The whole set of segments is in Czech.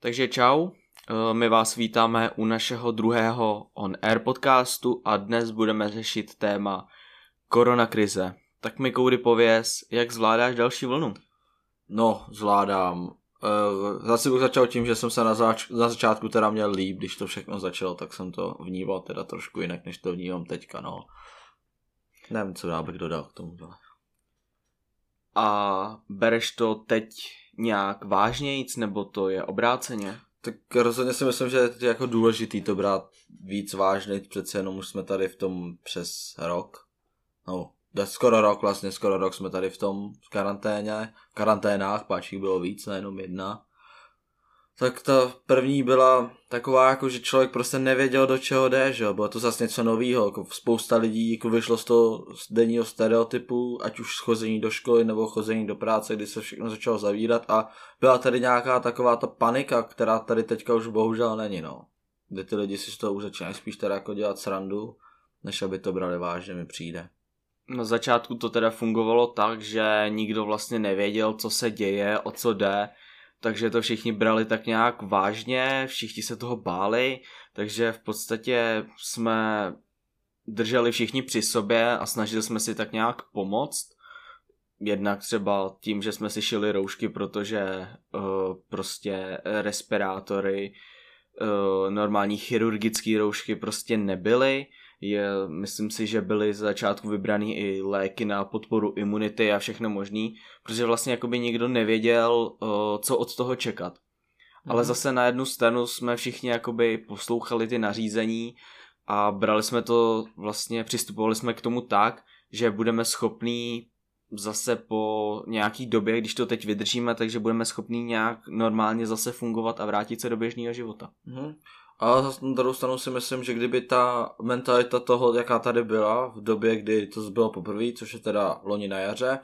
Takže čau, eh, my vás vítáme u našeho druhého On Air podcastu a dnes budeme řešit téma koronakrize. Tak mi Koudy pověz, jak zvládáš další vlnu? No, zvládám. Uh, zase bych začal tím, že jsem se na, zač- na začátku teda měl líp, když to všechno začalo, tak jsem to vníval teda trošku jinak, než to vnívám teďka, no. Nevím, co já bych dodal k tomu. A bereš to teď nějak vážnějíc, nebo to je obráceně? Tak rozhodně si myslím, že je jako důležitý to brát víc vážně, přece jenom už jsme tady v tom přes rok. No, skoro rok vlastně, skoro rok jsme tady v tom karanténě, karanténách, páč bylo víc, nejenom jedna. Tak ta první byla taková, jako že člověk prostě nevěděl, do čeho jde, že jo, bylo to zase něco nového, jako spousta lidí jako vyšlo z toho denního stereotypu, ať už schození do školy nebo chození do práce, kdy se všechno začalo zavírat a byla tady nějaká taková ta panika, která tady teďka už bohužel není, no. Kdy ty lidi si z toho už začínají spíš teda jako dělat srandu, než aby to brali vážně, mi přijde. Na začátku to teda fungovalo tak, že nikdo vlastně nevěděl, co se děje, o co jde, takže to všichni brali tak nějak vážně, všichni se toho báli, takže v podstatě jsme drželi všichni při sobě a snažili jsme si tak nějak pomoct. Jednak třeba tím, že jsme si šili roušky, protože uh, prostě respirátory, uh, normální chirurgické roušky prostě nebyly je, myslím si, že byly z začátku vybraný i léky na podporu imunity a všechno možný, protože vlastně jakoby nikdo nevěděl, co od toho čekat. Mm. Ale mhm. zase na jednu stranu jsme všichni jakoby poslouchali ty nařízení a brali jsme to vlastně, přistupovali jsme k tomu tak, že budeme schopní zase po nějaký době, když to teď vydržíme, takže budeme schopní nějak normálně zase fungovat a vrátit se do běžného života. Mm. A na druhou stranu si myslím, že kdyby ta mentalita toho, jaká tady byla v době, kdy to bylo poprvé, což je teda loni na jaře,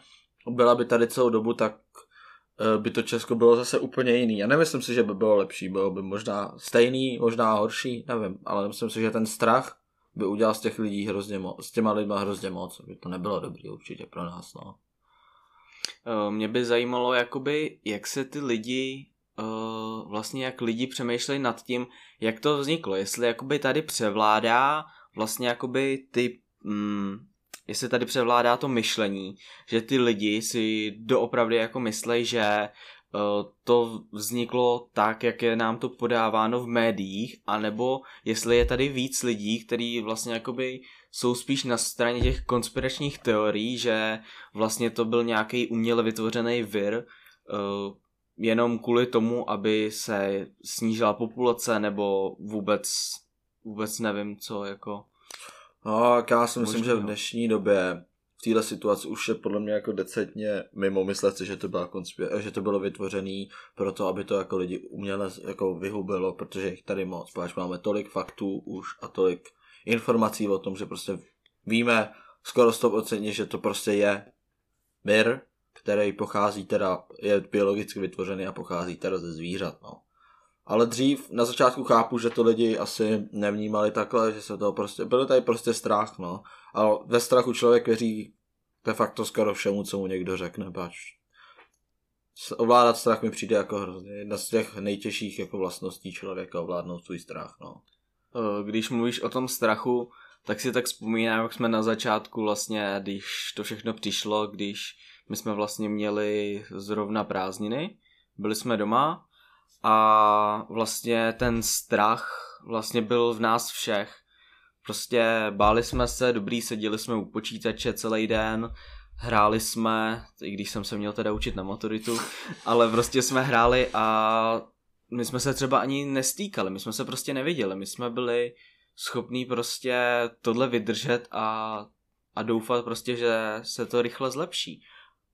byla by tady celou dobu, tak eh, by to Česko bylo zase úplně jiný. Já nemyslím si, že by bylo lepší, bylo by možná stejný, možná horší, nevím, ale myslím si, že ten strach by udělal z těch lidí hrozně moc, s těma lidma hrozně moc, by to nebylo dobrý určitě pro nás, no. Eh, mě by zajímalo, jakoby, jak se ty lidi uh, vlastně jak lidi přemýšlejí nad tím, jak to vzniklo, jestli jakoby tady převládá vlastně jakoby ty, mm, jestli tady převládá to myšlení, že ty lidi si doopravdy jako myslejí, že uh, to vzniklo tak, jak je nám to podáváno v médiích, anebo jestli je tady víc lidí, kteří vlastně jakoby jsou spíš na straně těch konspiračních teorií, že vlastně to byl nějaký uměle vytvořený vir, uh, jenom kvůli tomu, aby se snížila populace nebo vůbec, vůbec nevím co jako. No, já si myslím, že v dnešní době v této situaci už je podle mě jako decentně mimo myslet si, že to, byla konspira- že to bylo vytvořené proto, aby to jako lidi uměle jako vyhubilo, protože jich tady moc, protože máme tolik faktů už a tolik informací o tom, že prostě víme skoro 100% že to prostě je mir, který pochází teda, je biologicky vytvořený a pochází teda ze zvířat, no. Ale dřív na začátku chápu, že to lidi asi nevnímali takhle, že se to prostě, byl tady prostě strach, no. A ve strachu člověk věří de facto skoro všemu, co mu někdo řekne, pač. Ovládat strach mi přijde jako hrozně jedna z těch nejtěžších jako vlastností člověka, ovládnout svůj strach, no. Když mluvíš o tom strachu, tak si tak vzpomínám, jak jsme na začátku vlastně, když to všechno přišlo, když my jsme vlastně měli zrovna prázdniny, byli jsme doma a vlastně ten strach vlastně byl v nás všech. Prostě báli jsme se, dobrý, seděli jsme u počítače celý den, hráli jsme, i když jsem se měl teda učit na maturitu, ale prostě jsme hráli a my jsme se třeba ani nestýkali, my jsme se prostě neviděli, my jsme byli schopní prostě tohle vydržet a, a doufat prostě, že se to rychle zlepší.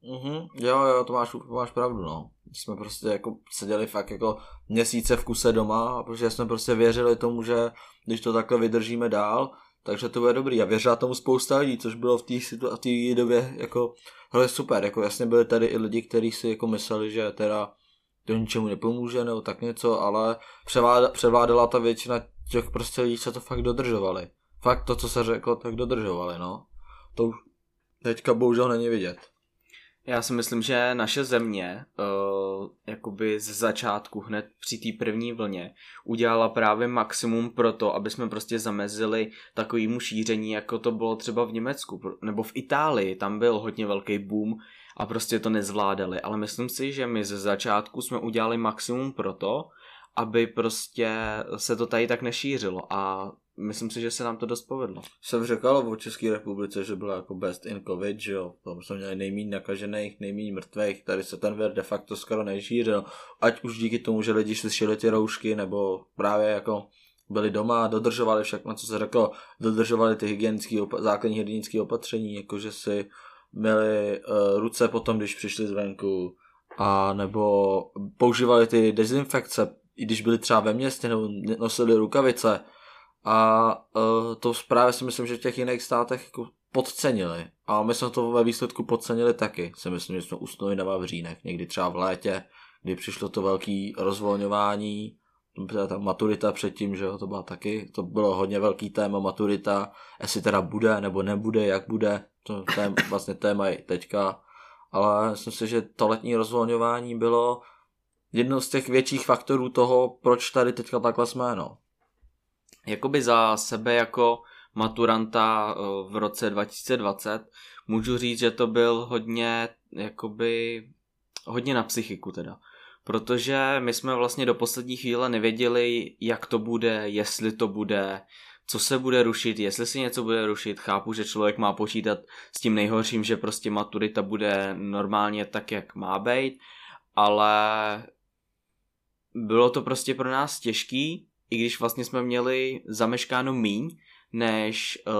Mhm, jo, jo, to máš, to máš pravdu, no. Jsme prostě jako seděli fakt jako měsíce v kuse doma, protože jsme prostě věřili tomu, že když to takhle vydržíme dál, takže to bude dobrý. A věřila tomu spousta lidí, což bylo v té situ- době jako hele, super. Jako jasně byli tady i lidi, kteří si jako mysleli, že teda to ničemu nepomůže nebo tak něco, ale převláda, převládala ta většina těch prostě lidí, co to fakt dodržovali. Fakt to, co se řeklo, tak dodržovali, no. To už teďka bohužel není vidět. Já si myslím, že naše země uh, jakoby z začátku hned při té první vlně udělala právě maximum pro to, aby jsme prostě zamezili takovému šíření, jako to bylo třeba v Německu nebo v Itálii, tam byl hodně velký boom a prostě to nezvládali, ale myslím si, že my ze začátku jsme udělali maximum pro to, aby prostě se to tady tak nešířilo. A myslím si, že se nám to dost povedlo. Jsem řekl o České republice, že byla jako best in covid, že jo, tam jsme měli nejméně nakažených, nejméně mrtvých, tady se ten vir de facto skoro nežířil, ať už díky tomu, že lidi slyšeli ty roušky, nebo právě jako byli doma, dodržovali všechno, co se řeklo, dodržovali ty hygienické, opa- základní hygienické opatření, jakože si měli uh, ruce potom, když přišli zvenku, a nebo používali ty dezinfekce, i když byli třeba ve městě, nebo nosili rukavice, a uh, to právě si myslím, že v těch jiných státech jako podcenili. A my jsme to ve výsledku podcenili taky. Si myslím, že jsme usnuli na Vavřínech, někdy třeba v létě, kdy přišlo to velké rozvolňování, ta maturita předtím, že jo, to byla taky, to bylo hodně velký téma maturita, jestli teda bude nebo nebude, jak bude, to je vlastně téma i teďka, ale myslím si, že to letní rozvolňování bylo jedno z těch větších faktorů toho, proč tady teďka takhle jsme, no jakoby za sebe jako maturanta eh, v roce 2020 můžu říct, že to byl hodně jakoby hodně na psychiku teda. Protože my jsme vlastně do poslední chvíle nevěděli, jak to bude, jestli to bude, co se bude rušit, jestli si něco bude rušit. Chápu, že člověk má počítat s tím nejhorším, že prostě maturita bude normálně tak, jak má být, ale bylo to prostě pro nás těžký, i když vlastně jsme měli zameškáno míň, než uh,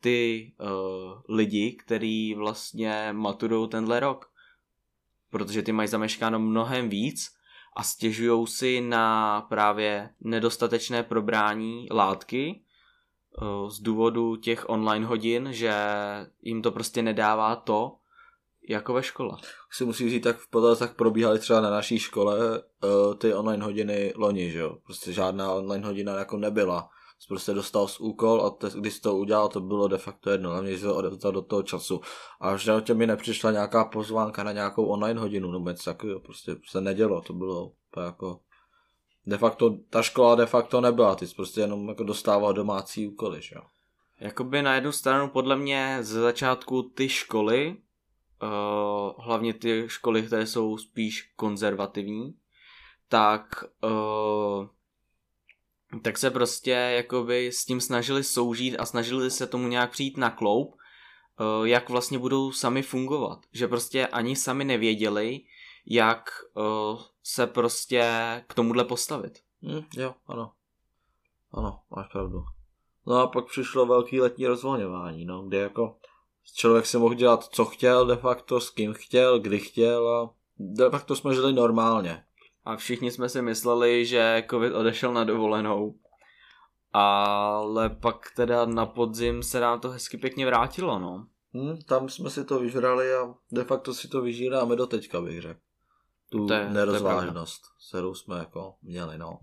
ty uh, lidi, který vlastně maturou tenhle rok. Protože ty mají zameškáno mnohem víc a stěžují si na právě nedostatečné probrání látky uh, z důvodu těch online hodin, že jim to prostě nedává to, jako ve škole. Si musí říct, tak v podstatě tak probíhaly třeba na naší škole uh, ty online hodiny loni, že jo. Prostě žádná online hodina jako nebyla. Jsi prostě dostal z úkol a te, když jsi to udělal, to bylo de facto jedno, hlavně jsi to do toho času. A už tě mi nepřišla nějaká pozvánka na nějakou online hodinu, nebo něco takového, prostě se nedělo, to bylo jako de facto, ta škola de facto nebyla, ty jsi prostě jenom jako dostával domácí úkoly, že jo. Jakoby na jednu stranu podle mě ze začátku ty školy uh, hlavně ty školy, které jsou spíš konzervativní, tak uh, tak se prostě jakoby s tím snažili soužít a snažili se tomu nějak přijít na kloup, uh, jak vlastně budou sami fungovat. Že prostě ani sami nevěděli, jak uh, se prostě k tomuhle postavit. Mm, jo, ano. Ano, máš pravdu. No a pak přišlo velký letní rozvolňování, no, kde jako člověk si mohl dělat, co chtěl de facto, s kým chtěl, kdy chtěl a de facto jsme žili normálně. A všichni jsme si mysleli, že covid odešel na dovolenou. Ale pak teda na podzim se nám to hezky pěkně vrátilo, no. Hmm, tam jsme si to vyžrali a de facto si to vyžíráme do teďka, bych řekl. Tu to je, nerozvážnost, kterou jsme jako měli, no.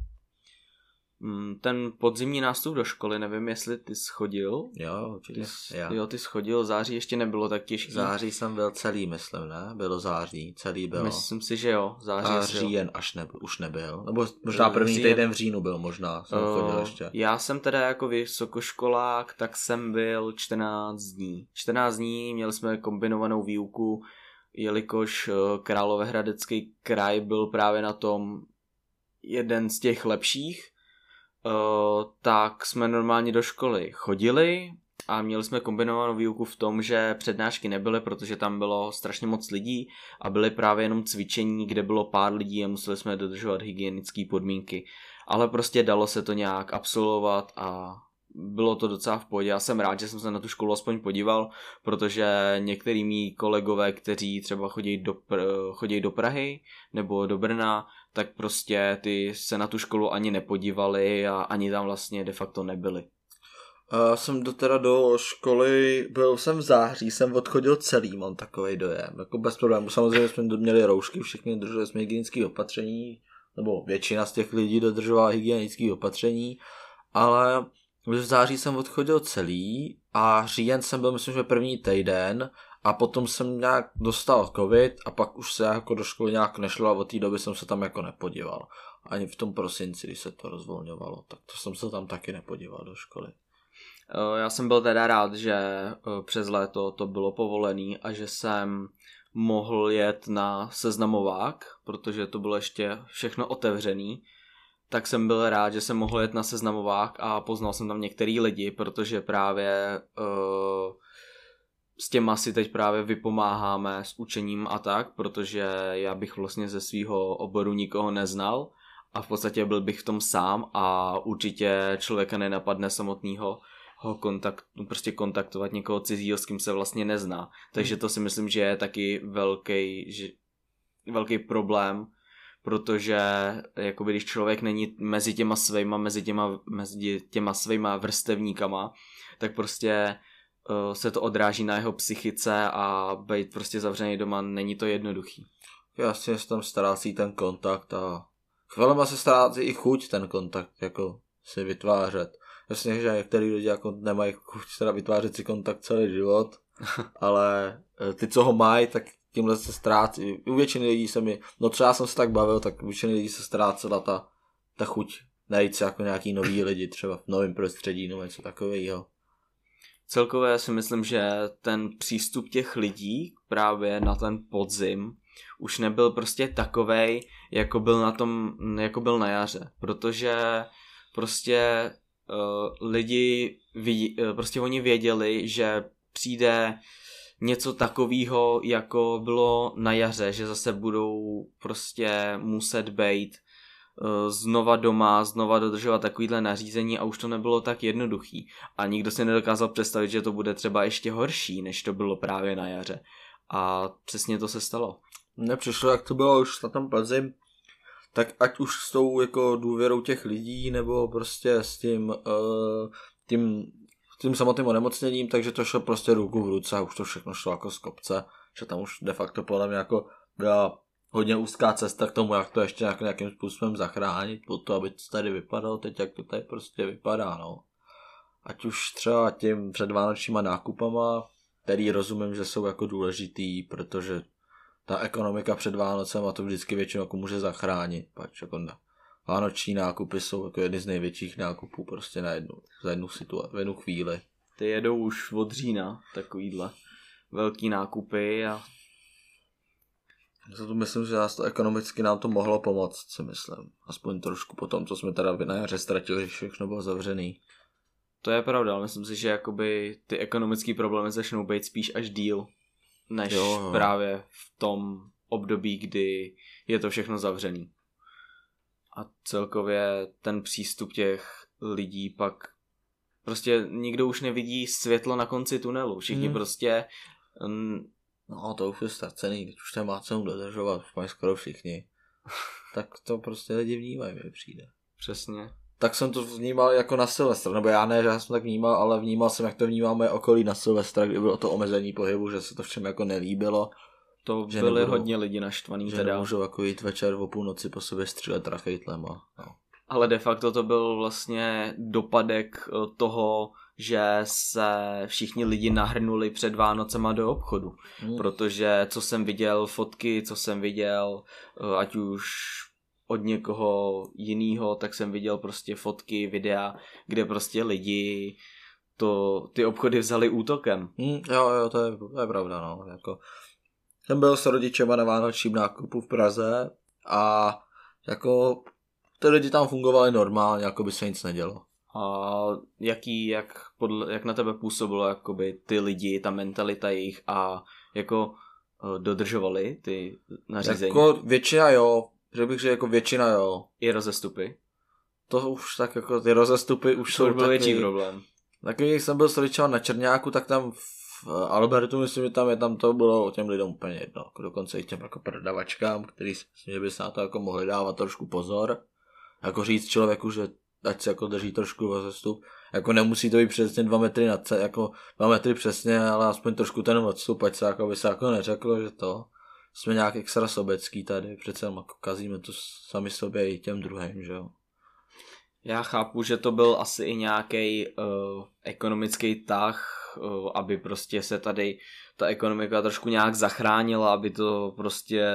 Mm, ten podzimní nástup do školy, nevím, jestli ty schodil. Jo, určitě. Ty, já. Jo, ty schodil, září ještě nebylo tak těžký. Září jsem byl celý, myslím, ne? Bylo září, celý bylo. Myslím si, že jo, září. A říjen až ne, už nebyl. Nebo možná první říjen... týden v říjnu byl možná, jsem uh, chodil ještě. Já jsem teda jako vysokoškolák, tak jsem byl 14 dní. 14 dní, měli jsme kombinovanou výuku, jelikož eh, Královéhradecký kraj byl právě na tom jeden z těch lepších, uh, tak jsme normálně do školy chodili a měli jsme kombinovanou výuku v tom, že přednášky nebyly, protože tam bylo strašně moc lidí a byly právě jenom cvičení, kde bylo pár lidí a museli jsme dodržovat hygienické podmínky. Ale prostě dalo se to nějak absolvovat a bylo to docela v pohodě. Já jsem rád, že jsem se na tu školu aspoň podíval, protože některý mý kolegové, kteří třeba chodí do, chodí do Prahy nebo do Brna, tak prostě ty se na tu školu ani nepodívali a ani tam vlastně de facto nebyli. Já jsem do, teda do školy, byl jsem v září, jsem odchodil celý, mám takový dojem, jako bez problémů. Samozřejmě jsme měli roušky, všichni dodržovali jsme hygienické opatření, nebo většina z těch lidí dodržovala hygienické opatření, ale v září jsem odchodil celý a říjen jsem byl, myslím, že první týden a potom jsem nějak dostal covid a pak už se jako do školy nějak nešlo a od té doby jsem se tam jako nepodíval. Ani v tom prosinci, když se to rozvolňovalo, tak to jsem se tam taky nepodíval do školy. Já jsem byl teda rád, že přes léto to bylo povolený a že jsem mohl jet na seznamovák, protože to bylo ještě všechno otevřený, tak jsem byl rád, že jsem mohl jet na seznamovák a poznal jsem tam některý lidi, protože právě uh, s těma si teď právě vypomáháme s učením a tak, protože já bych vlastně ze svého oboru nikoho neznal a v podstatě byl bych v tom sám a určitě člověka nenapadne samotného ho kontakt, prostě kontaktovat někoho cizího, s kým se vlastně nezná. Takže to si myslím, že je taky velký, že, velký problém, protože jakoby když člověk není mezi těma svýma, mezi těma, mezi těma svýma vrstevníkama, tak prostě uh, se to odráží na jeho psychice a být prostě zavřený doma není to jednoduchý. Jasně se tam ztrácí ten kontakt a chvílema se ztrácí i chuť ten kontakt jako si vytvářet. Jasně, že některý lidi jako nemají chuť teda vytvářet si kontakt celý život, ale eh, ty, co ho mají, tak tímhle se ztrácí. U většiny lidí se mi, no třeba jsem se tak bavil, tak u většiny lidí se ztrácela ta, ta chuť najít se jako nějaký nový lidi, třeba v novém prostředí nebo něco takového. Celkově si myslím, že ten přístup těch lidí právě na ten podzim už nebyl prostě takovej, jako byl na tom, jako byl na jaře, protože prostě uh, lidi, ví, uh, prostě oni věděli, že přijde něco takového, jako bylo na jaře, že zase budou prostě muset být uh, znova doma, znova dodržovat takovýhle nařízení a už to nebylo tak jednoduchý. A nikdo si nedokázal představit, že to bude třeba ještě horší, než to bylo právě na jaře. A přesně to se stalo. Mně přišlo, jak to bylo už na tom podzim, tak ať už s tou jako důvěrou těch lidí, nebo prostě s tím, uh, tím, tím samotným onemocněním, takže to šlo prostě ruku v ruce a už to všechno šlo jako z kopce, že tam už de facto podle mě jako byla hodně úzká cesta k tomu, jak to ještě nějak, nějakým způsobem zachránit, po to, aby to tady vypadalo teď, jak to tady prostě vypadá, no. Ať už třeba tím předvánočníma nákupama, který rozumím, že jsou jako důležitý, protože ta ekonomika před Vánocem a to vždycky většinou jako může zachránit, pač jako na vánoční nákupy jsou jako jedny z největších nákupů prostě na jednu, za jednu situaci, jednu chvíli. Ty jedou už od října, takovýhle velký nákupy a já to myslím, že nás to ekonomicky nám to mohlo pomoct, si myslím. Aspoň trošku po tom, co jsme teda na jaře ztratili, všechno bylo zavřený. To je pravda, ale myslím si, že jakoby ty ekonomické problémy začnou být spíš až díl než jo, jo. právě v tom období, kdy je to všechno zavřený. A celkově ten přístup těch lidí pak prostě nikdo už nevidí světlo na konci tunelu. Všichni hmm. prostě... Um, no to už je ztracený, teď už má cenu dodržovat, mají skoro všichni. tak to prostě lidi vnímají, mi přijde. Přesně tak jsem to vnímal jako na Silvestra, nebo já ne, že já jsem tak vnímal, ale vnímal jsem, jak to vnímá moje okolí na Silvestra, kdy bylo to omezení pohybu, že se to všem jako nelíbilo. To že byly nebudou, hodně lidi naštvaný že teda. nemůžou jako jít večer o půlnoci po sobě střílet rachejtlema. No. Ale de facto to byl vlastně dopadek eh, toho, že se všichni lidi nahrnuli před Vánocema do obchodu. Hmm. Protože co jsem viděl, fotky, co jsem viděl, eh, ať už od někoho jiného, tak jsem viděl prostě fotky, videa, kde prostě lidi to, ty obchody vzali útokem. Hmm, jo, jo, to je, to je pravda, no. Jako, jsem byl s rodičema na vánočním nákupu v Praze a jako ty lidi tam fungovali normálně, jako by se nic nedělo. A jaký, jak, podle, jak na tebe působilo jakoby ty lidi, ta mentalita jejich a jako eh, dodržovali ty nařízení? Jako většina jo, Řekl bych, že jako většina jo. I rozestupy? To už tak jako ty rozestupy už to jsou byl větší problém. Taky, když jsem byl s na Černáku, tak tam v Albertu, myslím, že tam je tam to bylo těm lidem úplně jedno. Jako dokonce i těm jako prodavačkám, který myslím, že by se na to jako mohli dávat trošku pozor. Jako říct člověku, že ať se jako drží trošku rozestup. Jako nemusí to být přesně dva metry na ce, jako dva metry přesně, ale aspoň trošku ten odstup, ať se jako by se jako neřeklo, že to jsme nějak extra sobecký tady, přece jako kazíme to sami sobě i těm druhým, že jo. Já chápu, že to byl asi i nějaký uh, ekonomický tah, uh, aby prostě se tady ta ekonomika trošku nějak zachránila, aby to prostě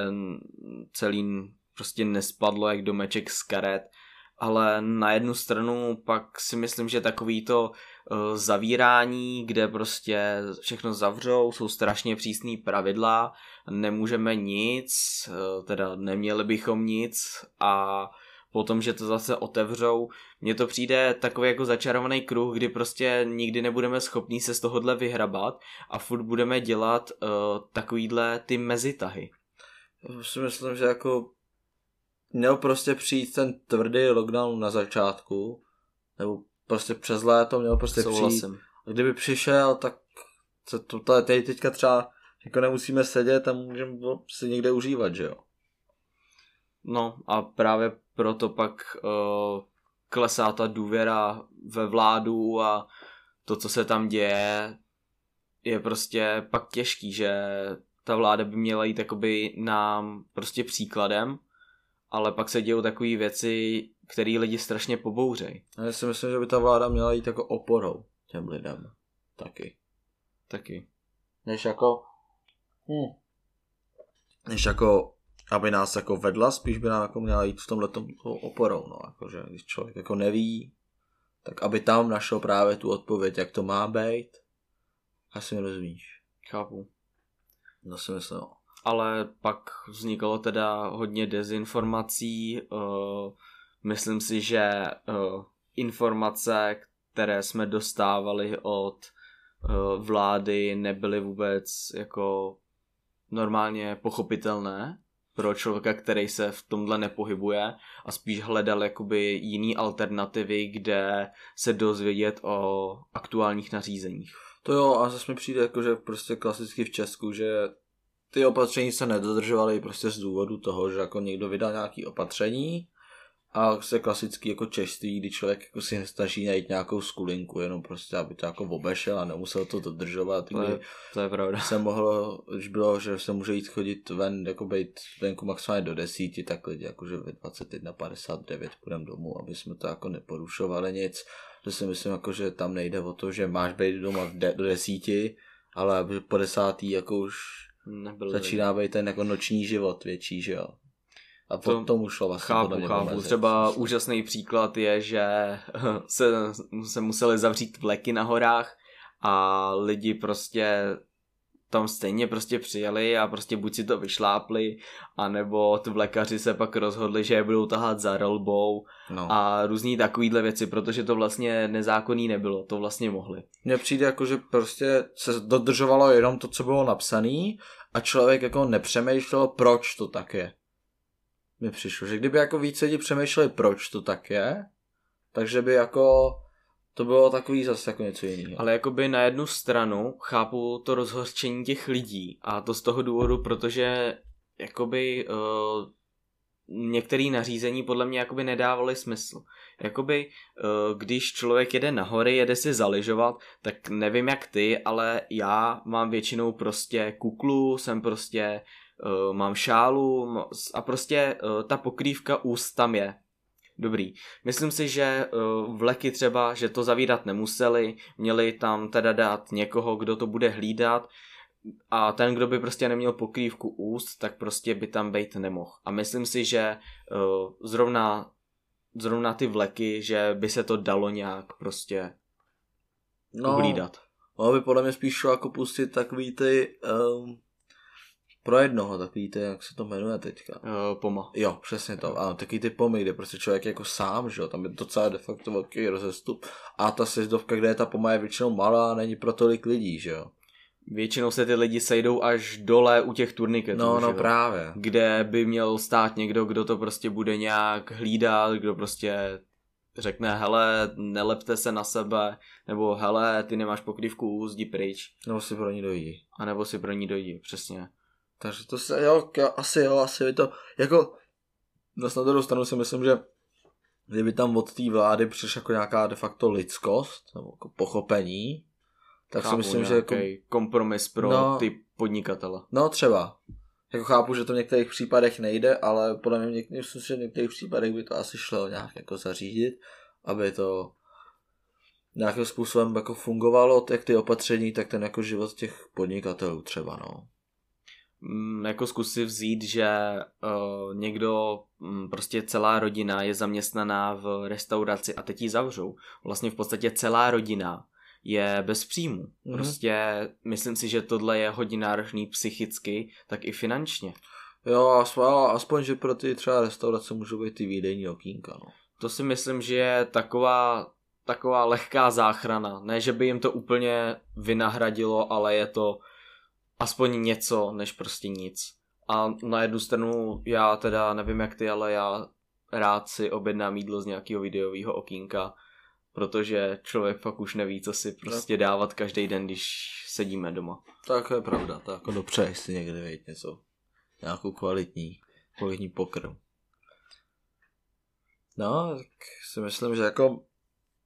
celý prostě nespadlo jak domeček z karet. Ale na jednu stranu pak si myslím, že takový to uh, zavírání, kde prostě všechno zavřou, jsou strašně přísný pravidla, nemůžeme nic, uh, teda neměli bychom nic a potom, že to zase otevřou. Mně to přijde takový jako začarovaný kruh, kdy prostě nikdy nebudeme schopní se z tohohle vyhrabat a furt budeme dělat uh, takovýhle ty mezitahy. Já si myslím, že jako měl prostě přijít ten tvrdý lockdown na začátku, nebo prostě přes léto měl prostě Souhlasím. přijít. A kdyby přišel, tak se to tady teďka třeba jako nemusíme sedět a můžeme si někde užívat, že jo? No a právě proto pak uh, klesá ta důvěra ve vládu a to, co se tam děje, je prostě pak těžký, že ta vláda by měla jít jakoby nám prostě příkladem, ale pak se dějou takové věci, které lidi strašně pobouřejí. Já si myslím, že by ta vláda měla jít jako oporou těm lidem. Taky. Taky. Než jako... Hm. Než jako aby nás jako vedla, spíš by nám jako měla jít v tomhle oporou, no, jakože když člověk jako neví, tak aby tam našel právě tu odpověď, jak to má být, asi rozumíš. Chápu. No si myslím, no. Ale pak vznikalo teda hodně dezinformací, uh, myslím si, že uh, informace, které jsme dostávali od uh, vlády, nebyly vůbec jako normálně pochopitelné pro člověka, který se v tomhle nepohybuje a spíš hledal jakoby jiný alternativy, kde se dozvědět o aktuálních nařízeních. To jo, a zase mi přijde jako, že prostě klasicky v Česku, že ty opatření se nedodržovaly prostě z důvodu toho, že jako někdo vydal nějaký opatření a se klasický jako češství, kdy člověk jako si snaží najít nějakou skulinku, jenom prostě, aby to jako obešel a nemusel to dodržovat. To je, to je pravda. Se mohlo, když bylo, že se může jít chodit ven, jako být venku maximálně do desíti, tak lidi jakože ve 21.59 půjdeme domů, aby jsme to jako neporušovali nic. To si myslím jako, že tam nejde o to, že máš být doma de- do desíti, ale aby po desátý jako už Nebyl začíná být ten jako noční život větší, že jo. A to, potom už šlo vlastně Chápu, chápu. Třeba úžasný příklad je, že se, se museli zavřít vleky na horách a lidi prostě tam stejně prostě přijeli a prostě buď si to vyšlápli, anebo ty vlekaři se pak rozhodli, že je budou tahat za rolbou no. a různý takovýhle věci, protože to vlastně nezákonný nebylo, to vlastně mohli. Mně přijde jako, že prostě se dodržovalo jenom to, co bylo napsané a člověk jako nepřemýšlel, proč to tak je mi přišlo, že kdyby jako více lidi přemýšleli, proč to tak je, takže by jako to bylo takový zase jako něco jiného. Ale jakoby na jednu stranu chápu to rozhořčení těch lidí a to z toho důvodu, protože jakoby uh, některé nařízení podle mě jakoby nedávaly smysl. Jakoby, uh, když člověk jede na hory, jede si zaližovat, tak nevím jak ty, ale já mám většinou prostě kuklu, jsem prostě uh, mám šálu a prostě uh, ta pokrývka úst tam je. Dobrý. Myslím si, že uh, vleky třeba, že to zavírat nemuseli, měli tam teda dát někoho, kdo to bude hlídat a ten, kdo by prostě neměl pokrývku úst, tak prostě by tam být nemohl. A myslím si, že uh, zrovna, zrovna ty vleky, že by se to dalo nějak prostě no, uhlídat. No, by podle mě spíš šlo jako pustit takový ty um, pro jednoho, takový ty, jak se to jmenuje teďka. Uh, poma. Jo, přesně to. Ano, takový ty pomy, kde prostě člověk jako sám, že jo, tam je docela de facto velký rozestup. A ta sjezdovka, kde je ta poma, je většinou malá, není pro tolik lidí, že jo. Většinou se ty lidi sejdou až dole u těch turniketů. No, no právě. Kde by měl stát někdo, kdo to prostě bude nějak hlídat, kdo prostě řekne, hele, nelepte se na sebe, nebo hele, ty nemáš pokrývku, zdi pryč. Nebo si pro ní dojdi. A nebo si pro ní dojdi, přesně. Takže to se, jo, asi jo, asi by to, jako, na druhou stranu si myslím, že kdyby tam od té vlády přišla jako nějaká de facto lidskost, nebo jako pochopení, tak chápu, si myslím, že jako... kompromis pro no, ty podnikatele. No třeba. Jako chápu, že to v některých případech nejde, ale podle mě myslím, že v některých případech by to asi šlo nějak jako zařídit. aby to nějakým způsobem jako fungovalo, jak ty opatření, tak ten jako život těch podnikatelů třeba, no. Mm, jako zkus si vzít, že uh, někdo, um, prostě celá rodina je zaměstnaná v restauraci a teď ji zavřou. Vlastně v podstatě celá rodina je bez příjmu. Mm-hmm. Prostě myslím si, že tohle je hodně náročný psychicky, tak i finančně. Jo, aspoň, aspoň, že pro ty třeba restaurace můžou být ty výdejní okýnka, no. To si myslím, že je taková, taková lehká záchrana. Ne, že by jim to úplně vynahradilo, ale je to aspoň něco, než prostě nic. A na jednu stranu já teda nevím jak ty, ale já rád si objednám jídlo z nějakého videového okýnka, protože člověk fakt už neví, co si prostě dávat každý den, když sedíme doma. Tak je pravda, tak jako dopřeješ si někdy vejít něco, nějakou kvalitní, kvalitní pokrm. No, tak si myslím, že jako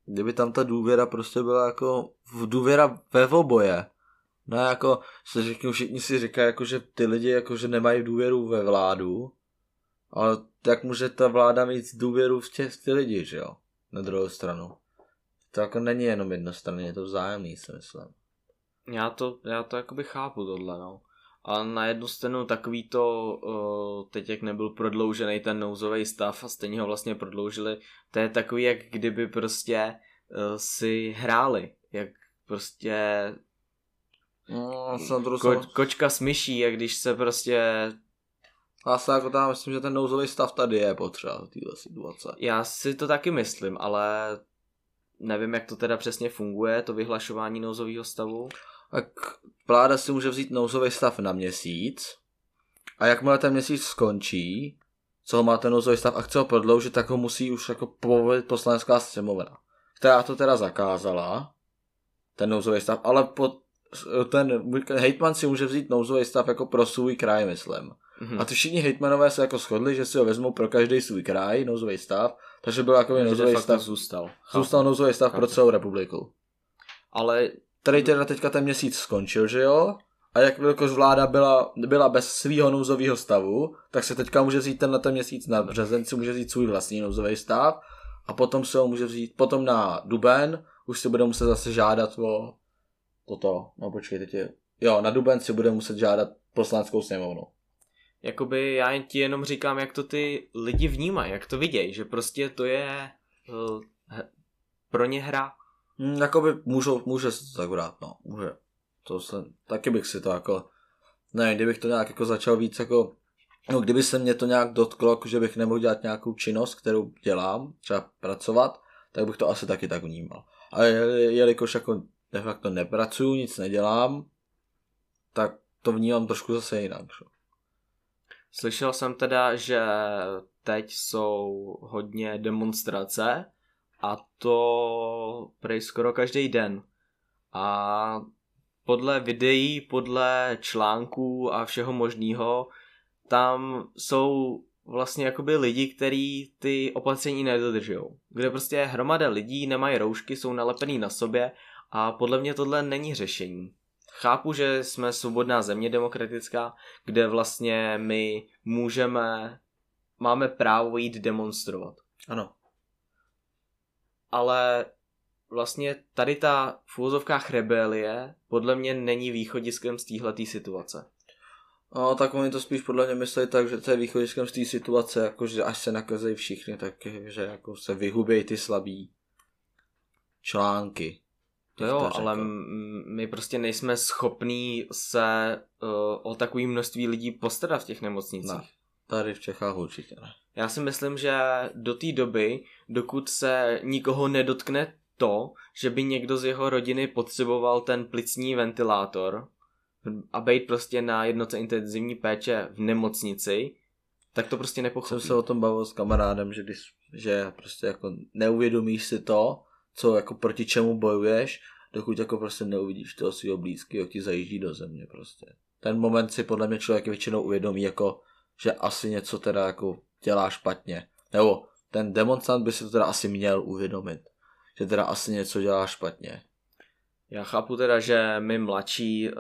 kdyby tam ta důvěra prostě byla jako v důvěra ve oboje, No jako se řeknu, všichni si říkají, jako, že ty lidi jako, že nemají důvěru ve vládu, ale jak může ta vláda mít důvěru v těch ty lidi, že jo? Na druhou stranu. To jako není jenom jednostranně, je to vzájemný, si myslím. Já to, já to jakoby chápu tohle, no. A na jednu stranu takový to, uh, teď jak nebyl prodloužený ten nouzový stav a stejně ho vlastně prodloužili, to je takový, jak kdyby prostě uh, si hráli, jak prostě No, Ko, kočka s myší, jak když se prostě... Já se jako tam myslím, že ten nouzový stav tady je potřeba v této situace. Já si to taky myslím, ale nevím, jak to teda přesně funguje, to vyhlašování nouzového stavu. Tak vláda si může vzít nouzový stav na měsíc a jakmile ten měsíc skončí, co má ten nouzový stav a chce ho prodloužit, tak ho musí už jako povolit poslanecká sněmovna, která to teda zakázala, ten nouzový stav, ale po ten hejtman si může vzít nouzový stav jako pro svůj kraj, myslím. Mm-hmm. A ty všichni hejtmanové se jako shodli, že si ho vezmou pro každý svůj kraj, nouzový stav, takže byl jako nouzový stav. Zůstal. Zůstal nouzový stav Chápu. pro celou republiku. Ale... Tady teda teďka ten měsíc skončil, že jo? A jak jakož vláda byla, byla bez svého nouzového stavu, tak se teďka může vzít tenhle ten měsíc na březen, si může vzít svůj vlastní nouzový stav a potom se ho může vzít, potom na duben už si bude muset zase žádat o toto, no počkej, teď je, jo, na Duben si bude muset žádat poslanskou sněmovnu. Jakoby já ti jenom říkám, jak to ty lidi vnímají, jak to vidějí, že prostě to je uh, pro ně hra. Hmm, jakoby můžou, může se to tak brát, no, může. To se, taky bych si to jako, ne, kdybych to nějak jako začal víc jako, no kdyby se mě to nějak dotklo, že bych nemohl dělat nějakou činnost, kterou dělám, třeba pracovat, tak bych to asi taky tak vnímal. Ale jelikož jako de facto nepracuju, nic nedělám, tak to vnímám trošku zase jinak. Že? Slyšel jsem teda, že teď jsou hodně demonstrace a to prej skoro každý den. A podle videí, podle článků a všeho možného, tam jsou vlastně jakoby lidi, kteří ty opatření nedodržují. Kde prostě hromada lidí nemají roušky, jsou nalepený na sobě a podle mě tohle není řešení. Chápu, že jsme svobodná země demokratická, kde vlastně my můžeme, máme právo jít demonstrovat. Ano. Ale vlastně tady ta v úvozovkách rebelie podle mě není východiskem z téhletý situace. No, tak oni to spíš podle mě myslí tak, že to je východiskem z té situace, jako že až se nakazejí všichni, tak že jako se vyhubějí ty slabí články. To jo, ale my prostě nejsme schopní se uh, o takové množství lidí postarat v těch nemocnicích. Ne, tady v Čechách určitě ne. Já si myslím, že do té doby, dokud se nikoho nedotkne to, že by někdo z jeho rodiny potřeboval ten plicní ventilátor a být prostě na jednoce intenzivní péče v nemocnici, tak to prostě nepochopí. Jsem se o tom bavil s kamarádem, že, když, že prostě jako neuvědomíš si to, co jako proti čemu bojuješ, dokud jako prostě neuvidíš toho svého blízkého, ti zajíždí do země prostě. Ten moment si podle mě člověk většinou uvědomí jako, že asi něco teda jako dělá špatně. Nebo ten demonstrant by si to teda asi měl uvědomit, že teda asi něco dělá špatně. Já chápu teda, že my mladší uh,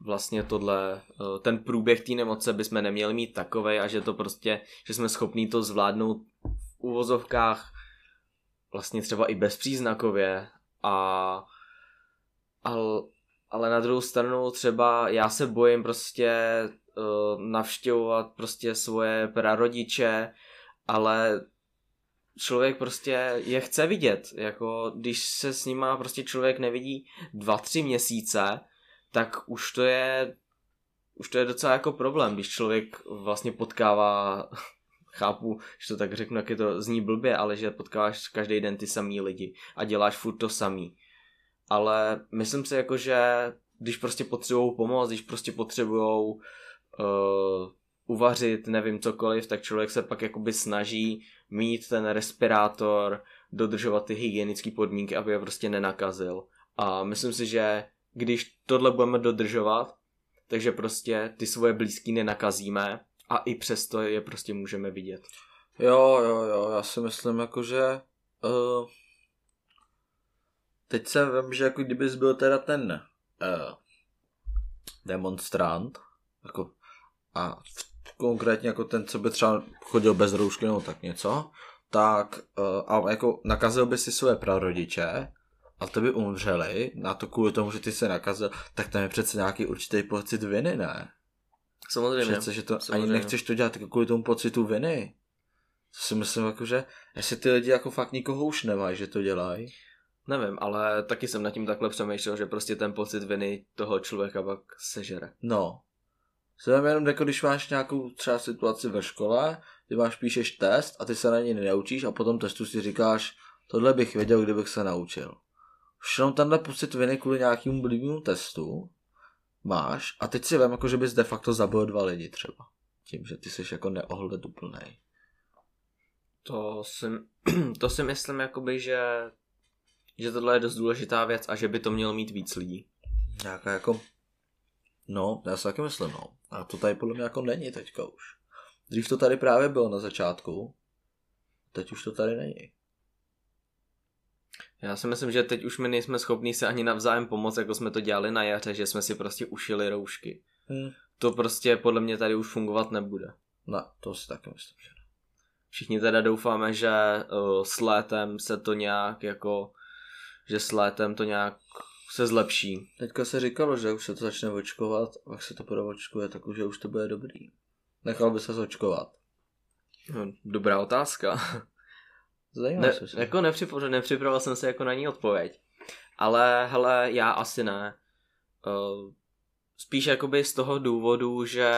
vlastně tohle, uh, ten průběh té nemoce bychom neměli mít takovej a že to prostě, že jsme schopní to zvládnout v uvozovkách vlastně třeba i bezpříznakově a ale, ale na druhou stranu třeba já se bojím prostě uh, navštěvovat prostě svoje prarodiče, ale člověk prostě je chce vidět, jako když se s nima prostě člověk nevidí dva, tři měsíce, tak už to je už to je docela jako problém, když člověk vlastně potkává chápu, že to tak řeknu, jak je to zní blbě, ale že potkáváš každý den ty samý lidi a děláš furt to samý. Ale myslím si jako, že když prostě potřebují pomoc, když prostě potřebují uh, uvařit, nevím cokoliv, tak člověk se pak jakoby snaží mít ten respirátor, dodržovat ty hygienické podmínky, aby je prostě nenakazil. A myslím si, že když tohle budeme dodržovat, takže prostě ty svoje blízký nenakazíme a i přesto je prostě můžeme vidět. Jo, jo, jo, já si myslím jako, že uh, teď se vím, že jako kdybys byl teda ten uh, demonstrant, jako a konkrétně jako ten, co by třeba chodil bez roušky nebo tak něco, tak uh, a jako nakazil by si své prarodiče a to by umřeli, na to kvůli tomu, že ty se nakazil, tak tam je přece nějaký určitý pocit viny, ne? Samozřejmě. Přece, že to Samozřejmě. ani nechceš to dělat jako kvůli tomu pocitu viny. To si myslím, jako, že jestli ty lidi jako fakt nikoho už nemají, že to dělají. Nevím, ale taky jsem nad tím takhle přemýšlel, že prostě ten pocit viny toho člověka pak sežere. No. Jsem jenom jako když máš nějakou třeba situaci ve škole, ty máš píšeš test a ty se na něj nenaučíš a potom testu si říkáš, tohle bych věděl, kdybych se naučil. Už jenom tenhle pocit viny kvůli nějakému blbýmu testu máš a teď si vem, jako že bys de facto zabil dva lidi třeba. Tím, že ty jsi jako neohleduplnej. To si, to si myslím jakoby, že, že tohle je dost důležitá věc a že by to mělo mít víc lidí. Nějaká jako... No, já si taky myslím, no. A to tady podle mě jako není teďka už. Dřív to tady právě bylo na začátku, teď už to tady není. Já si myslím, že teď už my nejsme schopní se ani navzájem pomoct, jako jsme to dělali na jaře, že jsme si prostě ušili roušky. Hmm. To prostě podle mě tady už fungovat nebude. No, to si taky myslím, že ne. Všichni teda doufáme, že uh, s létem se to nějak jako, že s létem to nějak se zlepší. Teďka se říkalo, že už se to začne očkovat, a jak se to provočkuje, tak už, už to bude dobrý. Nechal by se očkovat. No, dobrá otázka. Zajímá Ne, jako nepřipravil, nepřipravil jsem se jako na ní odpověď. Ale hele, já asi ne. Uh, spíš jakoby z toho důvodu, že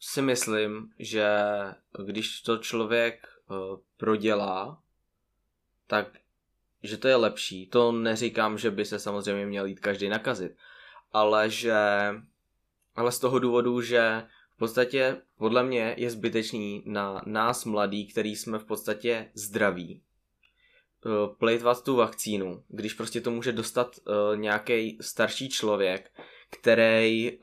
si myslím, že když to člověk uh, prodělá, tak že to je lepší. To neříkám, že by se samozřejmě měl jít každý nakazit, ale že ale z toho důvodu, že podstatě podle mě je zbytečný na nás mladý, který jsme v podstatě zdraví, eh, plejtvat tu vakcínu, když prostě to může dostat uh, nějaký starší člověk, který uh,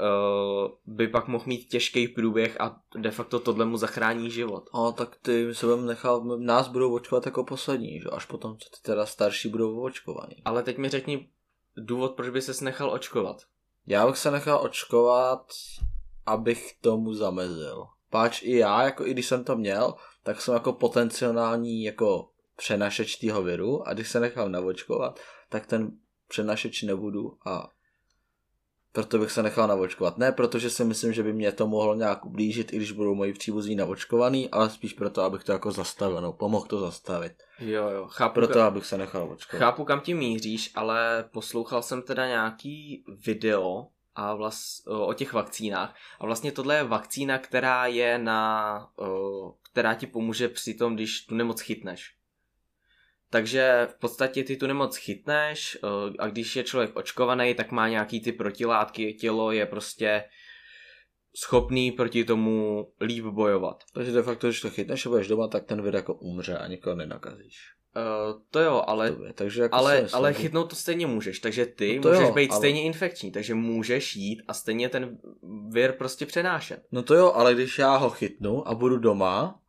by pak mohl mít těžký průběh a de facto tohle mu zachrání život. A tak ty se budeme nechat, nás budou očkovat jako poslední, že? až potom, co ty teda starší budou očkovaní. Ale teď mi řekni důvod, proč by ses nechal očkovat. Já bych se nechal očkovat, abych tomu zamezil. Páč i já, jako i když jsem to měl, tak jsem jako potenciální jako přenašeč tého viru a když se nechal navočkovat, tak ten přenašeč nebudu a proto bych se nechal navočkovat. Ne protože si myslím, že by mě to mohlo nějak ublížit, i když budou moji příbuzní navočkovaný, ale spíš proto, abych to jako zastavil, no, pomohl to zastavit. Jo, jo, chápu. Proto, abych se nechal očkovat. Chápu, kam tím míříš, ale poslouchal jsem teda nějaký video a vlast, o těch vakcínách. A vlastně tohle je vakcína, která je na, která ti pomůže při tom, když tu nemoc chytneš. Takže v podstatě ty tu nemoc chytneš a když je člověk očkovaný, tak má nějaký ty protilátky, tělo je prostě schopný proti tomu líp bojovat. Takže de facto, když to chytneš a budeš doma, tak ten vir jako umře a nikoho nenakazíš. Uh, to jo, ale, Tobě. Takže jako ale, myslím, ale chytnout to stejně můžeš, takže ty No to můžeš jo, být ale- stejně infekční, takže můžeš jít a stejně ten vir prostě přenášet. No to jo, ale když já ho chytnu a budu doma,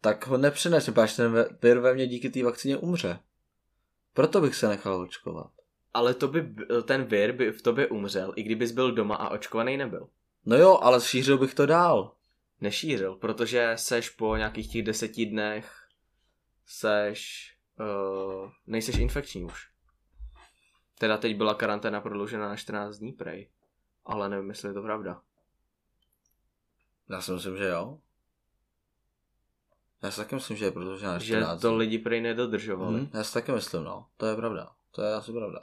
tak ho nepřenesu, protože ten vir ve mně díky té vakcíně umře. Proto bych se nechal očkovat. Ale to by, ten vir by v tobě umřel, i kdybys byl doma a očkovaný nebyl. No jo, ale šířil bych to dál. Nešířil, protože seš po nějakých těch deseti dnech seš, uh, nejseš infekční už. Teda teď byla karanténa prodloužena na 14 dní, prej. Ale nevím, jestli je to pravda. Já si myslím, že jo. Já si taky myslím, že je prodloužena na 14 Že to dní. lidi prej nedodržovali. Hmm, já si taky myslím, no. To je pravda. To je asi pravda.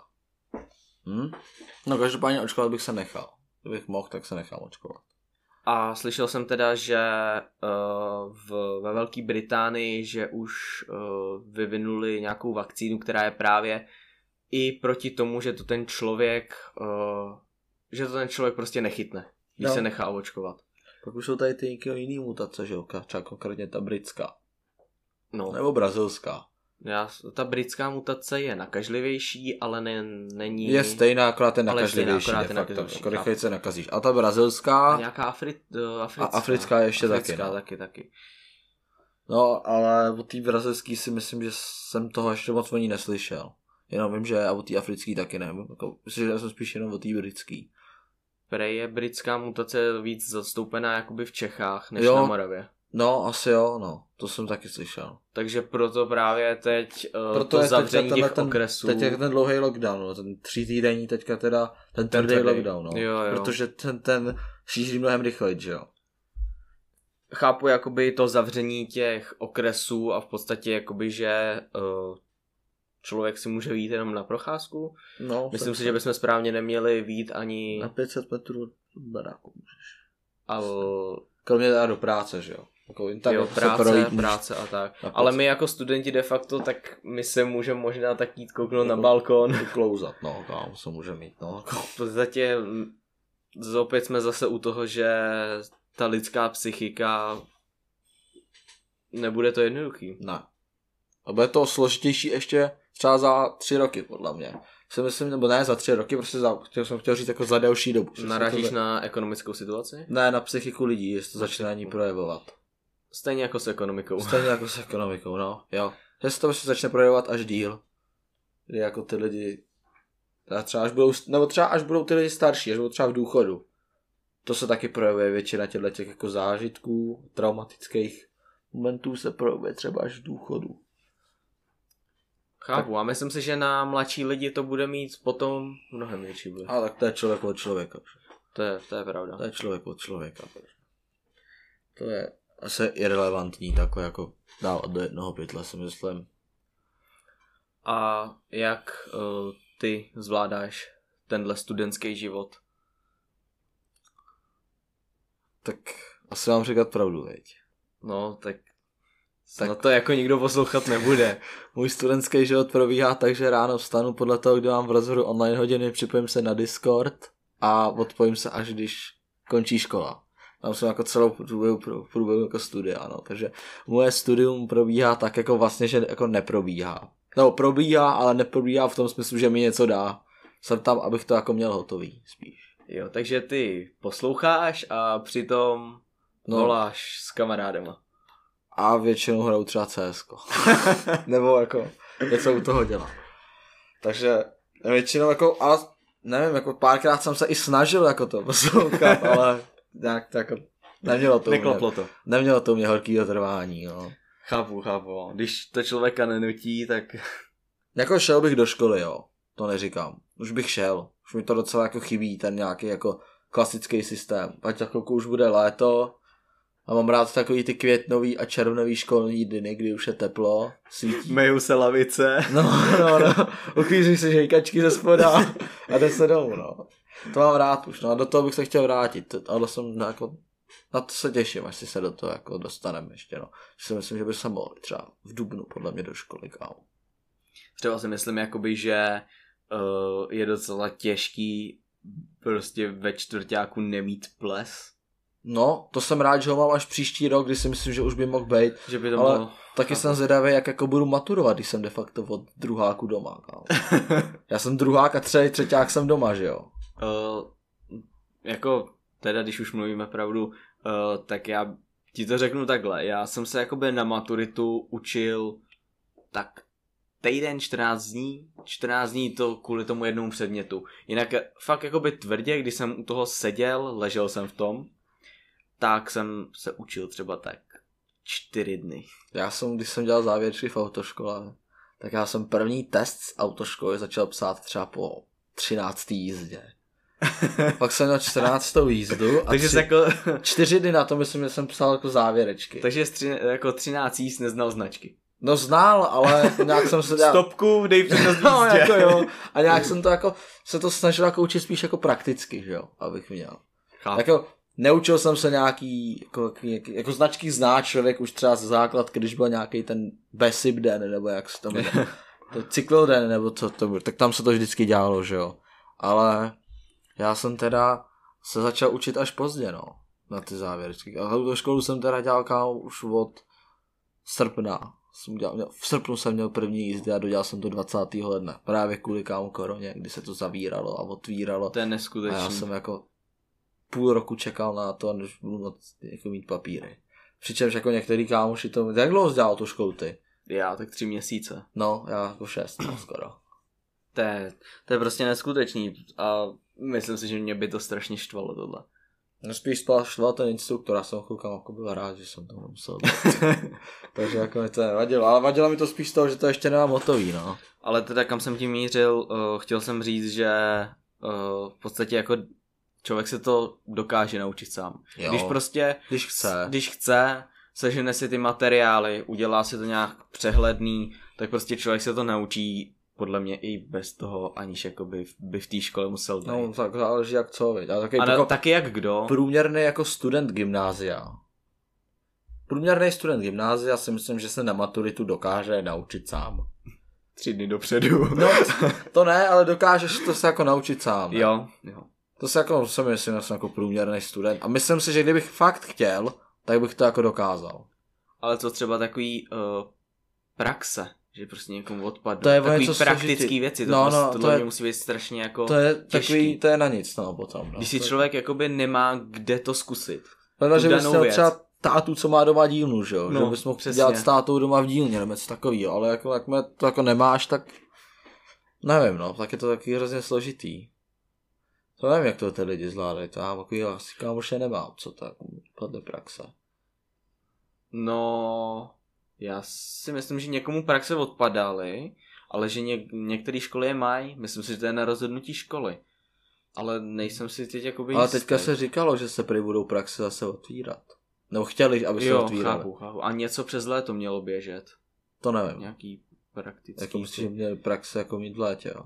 Hmm? No každopádně očkovat bych se nechal. Kdybych mohl, tak se nechám očkovat. A slyšel jsem teda, že uh, v, Velké Británii, že už uh, vyvinuli nějakou vakcínu, která je právě i proti tomu, že to ten člověk, uh, že to ten člověk prostě nechytne, když no. se nechá očkovat. Pak už jsou tady ty nějaké jiný mutace, že jo, třeba konkrétně ta britská. No. Nebo brazilská. Já, ta britská mutace je nakažlivější, ale ne, není... Je stejná, akorát je nakažlivější, akorát je nakažlivější. Jako rychleji se nakazíš. A ta brazilská... A nějaká Afri, africká. A africká je ještě africká taky. No. taky, taky. No, ale o té brazilské si myslím, že jsem toho ještě moc o ní neslyšel. Jenom vím, že a o té africké taky ne. Jako, myslím, že jsem spíš jenom o té britské. Prej je britská mutace víc zastoupená jakoby v Čechách, než jo, na Moravě. No, asi jo, no. To jsem taky slyšel. Takže proto právě teď uh, proto to je zavření těch ten, okresů. Teď je ten dlouhý lockdown, no, ten tří týdenní teďka teda, ten, ten tvrdý lockdown, no. Jo, jo. Protože ten, ten šíří mnohem rychleji, že jo. Chápu jakoby to zavření těch okresů a v podstatě jakoby, že uh, člověk si může vít jenom na procházku. No, Myslím si, že bychom správně neměli vít ani... Na 500 metrů baráku můžeš. Ale... Kromě teda do práce, že jo. Jako jo, práce, projít, práce a tak. Ale my jako studenti de facto, tak my se můžeme možná tak jít kouknout na balkon. Klouzat, no, kámo, se může mít, no. V podstatě opět jsme zase u toho, že ta lidská psychika nebude to jednoduchý. Ne. A bude to složitější ještě třeba za tři roky, podle mě. Si myslím, nebo ne za tři roky, prostě za, chtěl jsem chtěl říct jako za delší dobu. Narážíš to... na ekonomickou situaci? Ne, na psychiku lidí, jestli to začne na ní projevovat. Stejně jako s ekonomikou. Stejně jako s ekonomikou, no, jo. Že se to prostě začne projevovat až díl. Kdy jako ty lidi, třeba až budou, nebo třeba až budou ty lidi starší, až budou třeba v důchodu. To se taky projevuje většina těchto těch jako zážitků, traumatických momentů se projevuje třeba až v důchodu. Chápu, tak. a myslím si, že na mladší lidi to bude mít potom mnohem větší vliv. A tak to je člověk od člověka. To je, to je pravda. To je člověk od člověka. To je asi irrelevantní takhle jako dávat do jednoho pytle, si myslím. A jak uh, ty zvládáš tenhle studentský život? Tak asi mám říkat pravdu, veď. No, tak tak no to jako nikdo poslouchat nebude. Můj studentský život probíhá tak, že ráno vstanu podle toho, kde mám v rozhodu online hodiny, připojím se na Discord a odpojím se až když končí škola. Tam jsem jako celou průběhu, průběhu jako studia, no. Takže moje studium probíhá tak jako vlastně, že jako neprobíhá. No probíhá, ale neprobíhá v tom smyslu, že mi něco dá. Jsem tam, abych to jako měl hotový spíš. Jo, takže ty posloucháš a přitom no. voláš s kamarádema. A většinou hrajou třeba CS. Nebo jako něco u toho dělá. Takže většinou jako, ale nevím, jako párkrát jsem se i snažil jako to poslouchat, ale nějak to jako nemělo to Nekloplo mě, to. Nemělo to mě horkýho trvání, jo. Chápu, chápu. Když to člověka nenutí, tak... Jako šel bych do školy, jo. To neříkám. Už bych šel. Už mi to docela jako chybí, ten nějaký jako klasický systém. Ať za chvilku už bude léto, a mám rád takový ty květnový a červnový školní dny, kdy už je teplo, svítí. Meju se lavice. No, no, no. Uklízí se žejkačky ze spoda a jde se domů, no. To mám rád už, no a do toho bych se chtěl vrátit, ale jsem no, jako, na to se těším, až si se do toho jako dostaneme ještě, no. Si myslím, že by se mohl třeba v Dubnu podle mě do školy, kámo. Třeba si myslím, jakoby, že uh, je docela těžký prostě ve čtvrtáku nemít ples No, to jsem rád, že ho mám až příští rok, kdy si myslím, že už by mohl být. Že by to ale bylo... taky jsem zvědavý, jak jako budu maturovat, když jsem de facto od druháku doma. Já jsem druhák a třetí, třetíák jsem doma, že jo? Uh, jako, teda když už mluvíme pravdu, uh, tak já ti to řeknu takhle. Já jsem se jakoby na maturitu učil tak týden, 14 dní, 14 dní to kvůli tomu jednomu předmětu. Jinak fakt jakoby tvrdě, když jsem u toho seděl, ležel jsem v tom, tak jsem se učil třeba tak čtyři dny. Já jsem, když jsem dělal závěrčky v autoškole, tak já jsem první test z autoškoly začal psát třeba po 13. jízdě. Pak jsem měl 14. jízdu a Takže tři, jako, čtyři dny na to myslím, že jsem psal jako závěrečky. takže tři, jako 13 jíst neznal značky. No znal, ale nějak jsem se dělal... Stopku, dej přednost No, jako jo. A nějak jsem to jako, se to snažil jako učit spíš jako prakticky, že jo, abych měl. Chápu. Jako, neučil jsem se nějaký, jako, jako, jako značky zná člověk už třeba ze základ, když byl nějaký ten Besip den, nebo jak se to jmenuje. to cykloden, nebo co to bylo, tak tam se to vždycky dělalo, že jo. Ale já jsem teda se začal učit až pozdě, no, na ty závěrečky. A do školu jsem teda dělal kámo už od srpna. Jsem dělal, měl, v srpnu jsem měl první jízdy a dodělal jsem to 20. ledna. Právě kvůli kámo koroně, kdy se to zavíralo a otvíralo. To je A neskutečný. já jsem jako půl roku čekal na to, než budu moct jako mít papíry. Přičemž jako některý kámoši to... Jak dlouho jsi dělal tu školu ty? Já tak tři měsíce. No, já jako šest, no, skoro. To je, to je prostě neskutečný a myslím si, že mě by to strašně štvalo tohle. No spíš spal ten instruktor, já jsem chvilkám jako byl rád, že jsem to musel být. Takže jako mi to nevadilo, ale vadilo mi to spíš z toho, že to ještě nemám hotový, no. Ale teda kam jsem tím mířil, uh, chtěl jsem říct, že uh, v podstatě jako člověk se to dokáže naučit sám. Jo. Když prostě, Když chce. když chce, sežene si ty materiály, udělá si to nějak přehledný, tak prostě člověk se to naučí podle mě i bez toho, aniž jakoby by v té škole musel být. No, tak záleží jak co, viď. Ale taky a na, jako taky jak kdo. průměrný jako student gymnázia. Průměrný student gymnázia si myslím, že se na maturitu dokáže naučit sám. Tři dny dopředu. No, to ne, ale dokážeš to se jako naučit sám. Ne? jo, jo. To se jako, si myslím, že jsem jako průměrný student. A myslím si, že kdybych fakt chtěl, tak bych to jako dokázal. Ale co třeba takový uh, praxe, že prostě někomu odpadne. To je takový něco praktický složitý. věci, to, No, no, no, no, to je- musí být strašně jako To je těžký. takový, to je na nic, no, potom. No. Když si To- člověk jakoby nemá kde to zkusit. Pravda, tu že bys měl třeba tátu, co má doma dílnu, že jo? No, že bys mohl přesně. dělat s tátou doma v dílně, nebo něco takového, ale jako, jak to jako nemáš, tak nevím, no, tak je to taky hrozně složitý. To nevím, jak to ty lidi zvládají, to já takový asi kámoše nemám, co tak podle praxe. No, já si myslím, že někomu praxe odpadaly, ale že něk- některé školy je mají. Myslím si, že to je na rozhodnutí školy. Ale nejsem si teď jakoby Ale jistý. teďka se říkalo, že se prý budou praxe zase otvírat. Nebo chtěli, aby se Jo, otvírali. chápu, chápu. A něco přes léto mělo běžet. To nevím. Nějaký praktický. Jako myslíš, že měli praxe jako mít v létě, jo?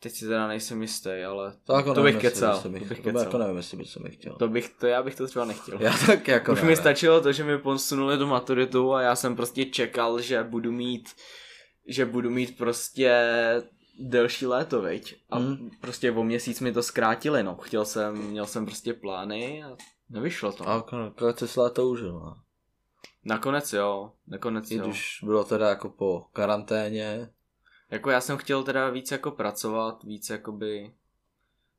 Teď si teda nejsem jistý, ale To, jako to nevím, bych kecal. To bych to by kecal. jako nevím, jestli by se mi chtěl. To bych, to já bych to třeba nechtěl. Já tak jako Už ne, mi stačilo to, že mi posunuli do maturitu a já jsem prostě čekal, že budu mít, že budu mít prostě delší léto, veď. A Hmm. prostě o měsíc mi to zkrátili, no. Chtěl jsem, měl jsem prostě plány a nevyšlo to. A jako nakonec si léto užil, no. Nakonec jo, nakonec I jo. když bylo teda jako po karanténě, Jako já jsem chtěl teda víc jako pracovat, víc jakoby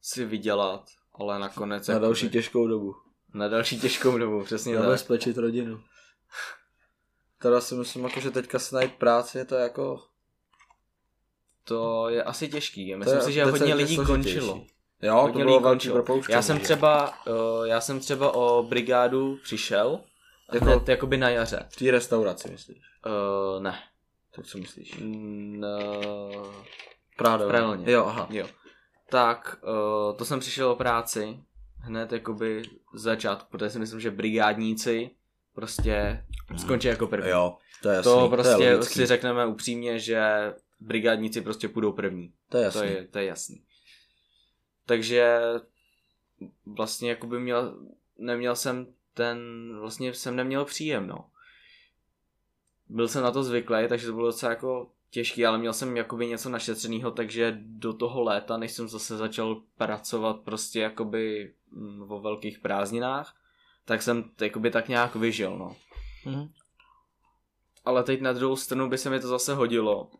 si vydělat, ale nakonec na jakoby, další těžkou dobu. na další těžkou dobu, přesně tak. Zabezpečit rodinu. Teda si myslím, jako, že teďka se najít práci je to jako... To je asi těžký. Myslím je si, že hodně lidí složitější. končilo. Jo, Hodně to lidí bylo velký propouštění. Já jsem třeba, uh, já jsem třeba o brigádu přišel, jako, hned jakoby na jaře. V té restauraci, myslíš? Uh, ne. Tak co myslíš? Mm, uh, Právě. Pravilně. Jo, aha. jo. Tak, uh, to jsem přišel o práci hned jakoby z začátku, protože si myslím, že brigádníci prostě skončí jako první. Jo, to je jasný. to prostě je logický. si řekneme upřímně, že brigádníci prostě půjdou první. To je To jasný. je, to je jasný. Takže vlastně jakoby měl, neměl jsem ten, vlastně jsem neměl příjem, no. Byl jsem na to zvyklý, takže to bylo docela jako těžký, ale měl jsem jakoby něco našetřeného, takže do toho léta, než jsem zase začal pracovat prostě jakoby mm, o velkých prázdninách, tak jsem jakoby tak nějak vyžil, no. Mhm. Ale teď na druhou stranu by se mi to zase hodilo,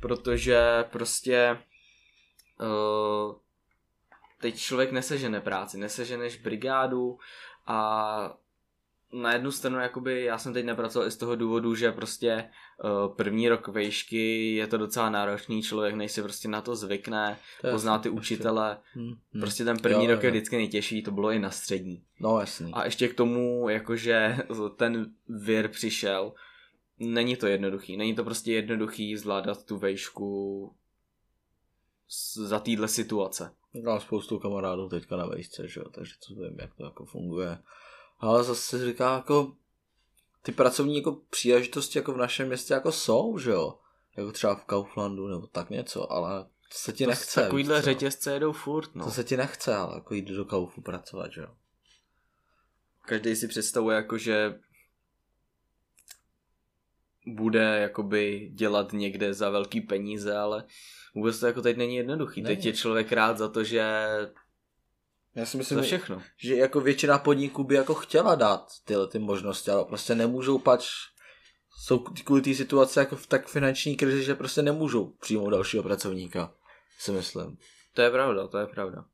protože prostě uh, teď člověk nesežene práci, neseženeš brigádu a na jednu stranu, jakoby já jsem teď nepracoval i z toho důvodu, že prostě uh, první rok vejšky je to docela náročný člověk, než si prostě na to zvykne, to pozná ty učitele. Hmm, hmm. Prostě ten první jo, rok je vždycky nejtěžší, to bylo i na střední. No jasný. A ještě k tomu, jakože ten vir přišel, není to jednoduchý. Není to prostě jednoduchý zvládat tu vejšku za téhle situace. Mám spoustu kamarádů teďka na vejšce, že jo, takže to vím, jak to jako funguje. Ale zase říká jako ty pracovní jako příležitosti jako v našem městě jako jsou, že jo. Jako třeba v Kauflandu nebo tak něco, ale to se ti to nechce. Takovýhle řetězce jedou furt, no. To se ti nechce, ale jako jít do Kaufu pracovat, že jo. Každý si představuje jako, že bude jakoby dělat někde za velký peníze, ale vůbec to jako teď není jednoduchý. Není. Teď je člověk rád za to, že já si myslím, všechno. že jako většina podniků by jako chtěla dát tyhle ty možnosti, ale prostě nemůžou pač jsou kvůli té situace jako v tak finanční krizi, že prostě nemůžou přijmout dalšího pracovníka, si myslím. To je pravda, to je pravda.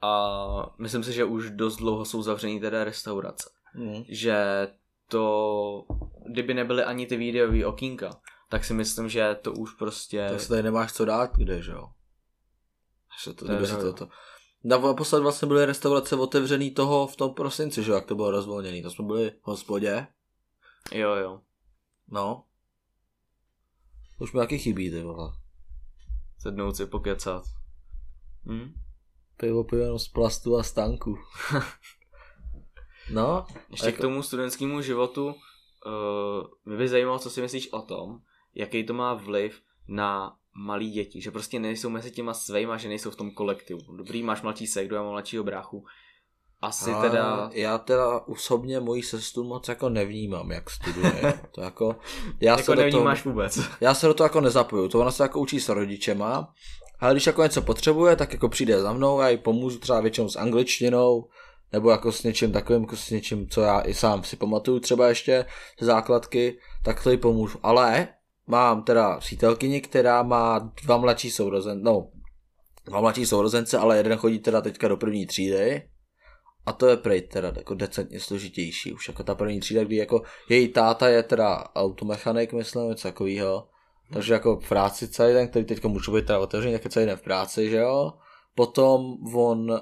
A myslím si, že už dost dlouho jsou zavřený teda restaurace. Mm. Že to, kdyby nebyly ani ty videové okýnka, tak si myslím, že to už prostě... Tak se tady nemáš co dát, kde, že jo? Až to, to, je to, to. Naposled vlastně byly restaurace otevřený toho v tom prosinci, že jo, jak to bylo rozvolněný. To jsme byli v hospodě. Jo, jo. No. To už mi taky chybí, ty vole. Sednout si pokecat. Hm? Pivo pivo z plastu a stanku. no. Ještě jako... k tomu studentskému životu uh, mě by zajímalo, co si myslíš o tom, jaký to má vliv na malí děti, že prostě nejsou mezi těma svejma, že nejsou v tom kolektivu. Dobrý, máš mladší sekdu, já mám mladšího bráchu. Asi a teda... Já teda osobně moji sestru moc jako nevnímám, jak studuje. To jako... Já jako se nevnímáš toho, vůbec. Já se do toho jako nezapoju. To ona se jako učí s rodičema. Ale když jako něco potřebuje, tak jako přijde za mnou, já jí pomůžu třeba většinou s angličtinou, nebo jako s něčím takovým, jako s něčím, co já i sám si pamatuju třeba ještě z základky, tak to jí pomůžu. Ale mám teda přítelkyni, která má dva mladší sourozence, no, dva mladší sourozence, ale jeden chodí teda teďka do první třídy a to je prej teda jako decentně složitější. Už jako ta první třída, kdy jako její táta je teda automechanik, myslím, něco takového. Takže jako v práci celý den, který teďka může být teda otevřený, tak je celý den v práci, že jo. Potom on, uh,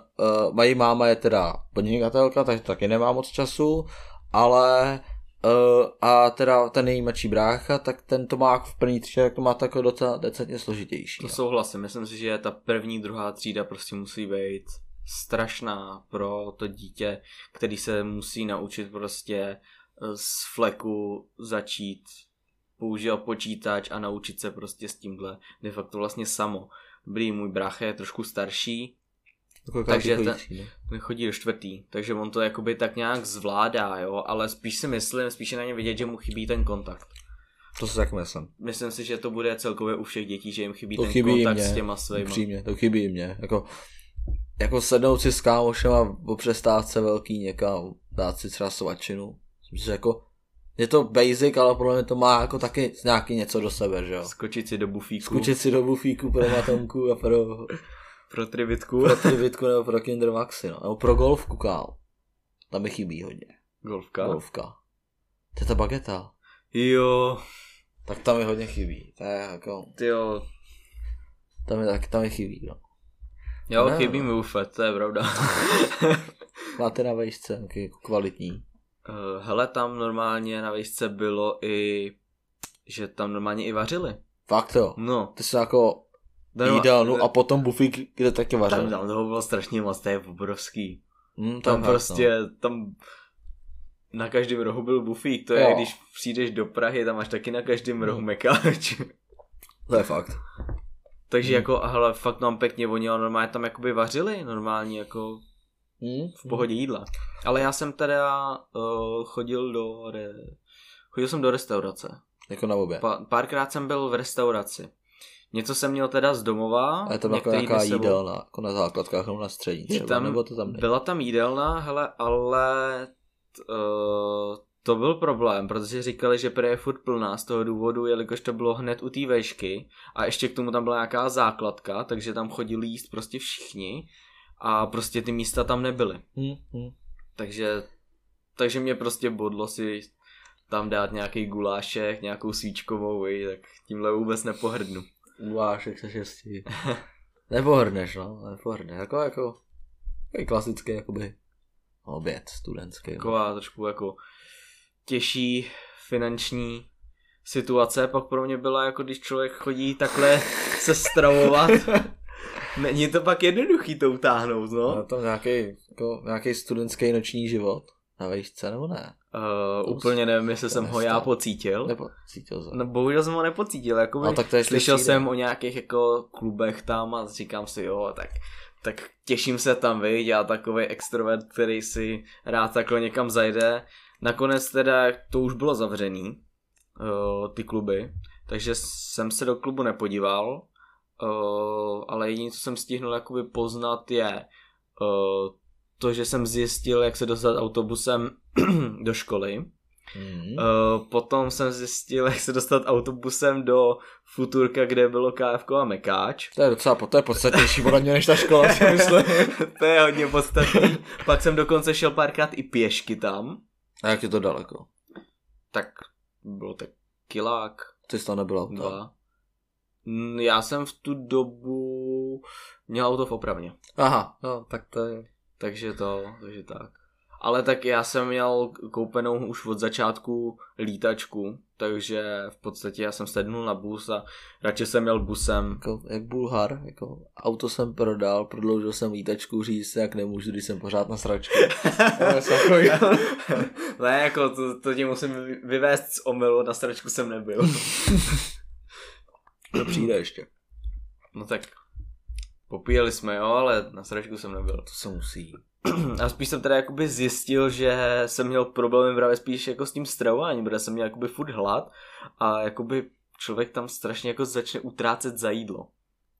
mají máma je teda podnikatelka, takže taky nemá moc času, ale Uh, a teda ten nejmladší brácha, tak ten to má v první třídě, tak to má takové docela decentně složitější. To souhlasím, myslím si, že ta první, druhá třída prostě musí být strašná pro to dítě, který se musí naučit prostě eh, z fleku začít používat počítač a naučit se prostě s tímhle de facto vlastně samo. Dobrý, můj brácha je trošku starší, jako takže ten, ten chodí do čtvrtý, takže on to jakoby tak nějak zvládá, jo, ale spíš si myslím, spíš je na ně vidět, že mu chybí ten kontakt. To si tak myslím. Myslím si, že to bude celkově u všech dětí, že jim chybí to ten chybí kontakt mě, s těma svými. Upřímně, to chybí mě. Jako, jako sednout si s kámošem po přestávce velký někam, dát si třeba svačinu. Myslím, že jako je to basic, ale podle mě to má jako taky nějaký něco do sebe, že jo. Skočit si do bufíku. Skočit si do bufíku pro matomku a pro pro trivitku. Pro trivitku nebo pro Kinder Maxi, no. Nebo pro golfku, kál. Tam mi chybí hodně. Golfka? Golfka. To je ta bageta. Jo. Tak tam mi hodně chybí. To je jako... Ty jo. Tam mi, tak, tam mi chybí, no. Jo, no, chybí mi ufet, to je pravda. Máte na vejšce jako kvalitní? Uh, hele, tam normálně na vejšce bylo i, že tam normálně i vařili. Fakt jo? No. Ty jsi jako No, jídelnu a potom bufík, kde taky vařil. Tam, tam toho bylo strašně moc, to je obrovský. Mm, tam fakt, prostě, no. tam na každém rohu byl bufík, to je, jo. když přijdeš do Prahy, tam máš taky na každém rohu mm. mekáč. To je fakt. Takže mm. jako, ale fakt nám pěkně oni normálně tam jakoby vařili, normálně jako mm. v pohodě jídla. Ale já jsem teda uh, chodil do, re... chodil jsem do restaurace. Jako na obě. Pa, párkrát jsem byl v restauraci. Něco jsem měl teda z domova. A je to jako nějaká jídelna, jako na základkách nebo na střední třeba, tam, nebo to tam nejde. Byla tam jídelna, hele, ale t, uh, to byl problém, protože říkali, že prý je furt plná z toho důvodu, jelikož to bylo hned u té vešky a ještě k tomu tam byla nějaká základka, takže tam chodili jíst prostě všichni a prostě ty místa tam nebyly. Hmm, hmm. Takže takže mě prostě bodlo si tam dát nějaký gulášek, nějakou svíčkovou, tak tímhle vůbec nepohrdnu. Gulášek se šestí. Nepohrdneš, no, nepohrdneš. Jako, jako, jako klasický, jakoby, oběd studentský. No. Taková trošku jako těžší finanční situace pak pro mě byla, jako když člověk chodí takhle se stravovat. Není to pak jednoduchý to utáhnout, no? no to nějaký, jako, nějaký studentský noční život na vejšce, nebo ne? Uh, úplně nevím, jestli jsem ho já pocítil. Nepocítil jsem. No bohužel jsem ho nepocítil, jako no, tak to slyšel jsem o nějakých jako klubech tam a říkám si, jo, tak tak těším se tam, vidět, já takový extrovert, který si rád takhle někam zajde. Nakonec teda to už bylo zavřený, uh, ty kluby, takže jsem se do klubu nepodíval, uh, ale jediné, co jsem stihnul jakoby poznat je uh, to, že jsem zjistil, jak se dostat autobusem do školy. Mm. Uh, potom jsem zjistil, jak se dostat autobusem do Futurka, kde bylo KFK a Mekáč. To je docela to je podstatnější podle mě než ta škola, si myslím. to je hodně podstatný. Pak jsem dokonce šel párkrát i pěšky tam. A jak je to daleko? Tak bylo tak kilák. Ty jsi to nebyl Dva. Já jsem v tu dobu měl auto v opravně. Aha, no, tak to je... Takže to, takže tak. Ale tak já jsem měl koupenou už od začátku lítačku, takže v podstatě já jsem sednul na bus a radši jsem měl busem. Jako, jak Bulhar, jako auto jsem prodal, prodloužil jsem lítačku, říct jak nemůžu, když jsem pořád na sračku. ne, jako to, to tě musím vyvést z omylu, na sračku jsem nebyl. to přijde ještě. No tak popíjeli jsme, jo, ale na sračku jsem nebyl. To se musí. A spíš jsem teda jakoby zjistil, že jsem měl problémy právě spíš jako s tím stravováním, protože jsem měl jakoby furt hlad a jakoby člověk tam strašně jako začne utrácet za jídlo.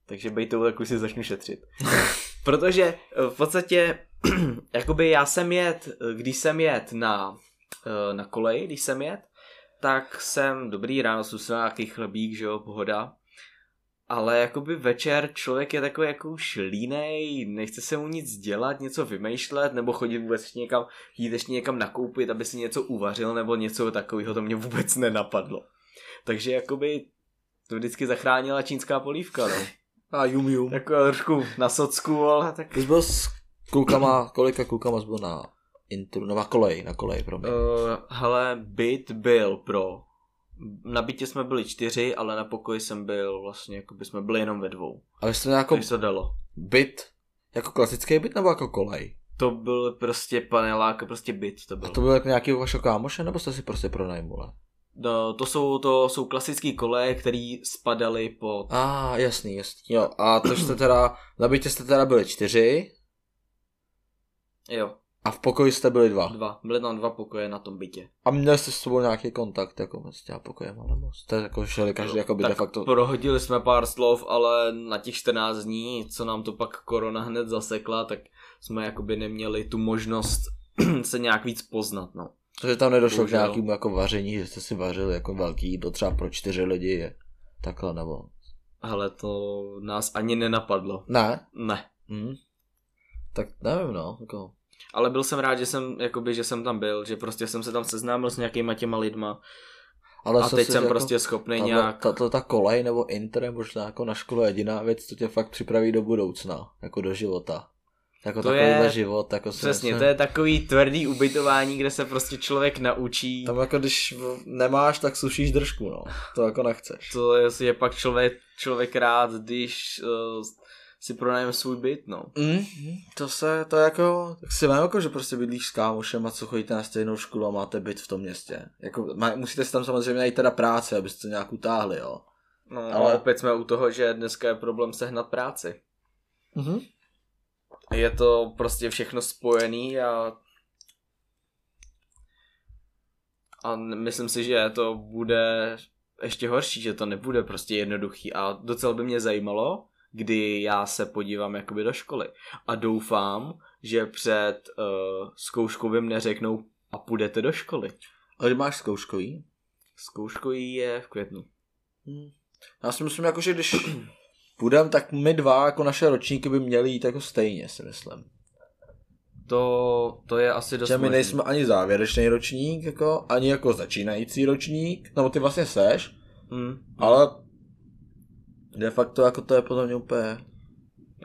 Takže bejtou jako si začnu šetřit. Protože eh, v podstatě, jakoby já jsem jet, když jsem jet na, eh, na koleji, když jsem jet, tak jsem dobrý ráno, jsem nějaký chlebík, že jo, pohoda ale jakoby večer člověk je takový jako už línej, nechce se mu nic dělat, něco vymýšlet, nebo chodit vůbec ještě někam, jít ještě někam nakoupit, aby si něco uvařil, nebo něco takového, to mě vůbec nenapadlo. Takže jakoby to vždycky zachránila čínská polívka, no. A jum jum. Taková trošku na socku, ale tak... Ty jsi byl s klukama, kolika klukama jsi byl na intru, no na kolej, na kolej, pro mě. Uh, hele, byt byl pro na bytě jsme byli čtyři, ale na pokoji jsem byl vlastně, jako by jsme byli jenom ve dvou. Ale jste jako se dalo. byt, jako klasický byt nebo jako kolej? To byl prostě panelák, prostě byt to byl. A to byl jako nějaký vašeho kámoše, nebo jste si prostě pronajmuli? No, to jsou, to jsou klasický koleje, které spadaly pod... A, ah, jasný, jasný. Jo, a to jste teda, na bytě jste teda byli čtyři. Jo. A v pokoji jste byli dva? Dva. Byly tam dva pokoje na tom bytě. A měli jste s sebou nějaký kontakt jako mezi těma pokojem, nebo jste jako šeli každý jako by de facto... prohodili jsme pár slov, ale na těch 14 dní, co nám to pak korona hned zasekla, tak jsme jakoby neměli tu možnost se nějak víc poznat, no. Takže tam nedošlo Bohužel. k nějakému jako vaření, že jste si vařili jako velký jídlo třeba pro čtyři lidi, je takhle nebo... Ale to nás ani nenapadlo. Ne? Ne. Hmm. Tak nevím, no, jako ale byl jsem rád, že jsem, jakoby, že jsem tam byl, že prostě jsem se tam seznámil s nějakýma těma lidma. Ale a teď jsem jako, prostě schopný tato, nějak... Tato ta kolej nebo inter je možná jako na škole jediná věc, co tě fakt připraví do budoucna, jako do života. Jako to je, život. Jako přesně, myslím... to je takový tvrdý ubytování, kde se prostě člověk naučí. Tam jako když nemáš, tak sušíš držku, no. To jako nechceš. To je, je pak člověk, člověk rád, když uh, si pronajme svůj byt, no. Mm, to se, to jako, tak si vím jako, že prostě bydlíš s kámošem a co chodíte na stejnou školu a máte byt v tom městě. Jako, má, musíte si tam samozřejmě najít teda práci, abyste to nějak utáhli, jo. No, ale opět jsme u toho, že dneska je problém sehnat práci. Mhm. Je to prostě všechno spojený a a myslím si, že to bude ještě horší, že to nebude prostě jednoduchý a docela by mě zajímalo, kdy já se podívám jakoby do školy. A doufám, že před uh, zkouškou vím neřeknou a půjdete do školy. A kdy máš zkouškový? Zkouškový je v květnu. Hmm. Já si myslím, jako, že když půjdem, tak my dva, jako naše ročníky by měly jít jako stejně, si myslím. To, to je asi dost Že my nejsme ani závěrečný ročník, jako, ani jako začínající ročník, no ty vlastně seš, mm. ale de facto jako to je podle mě úplně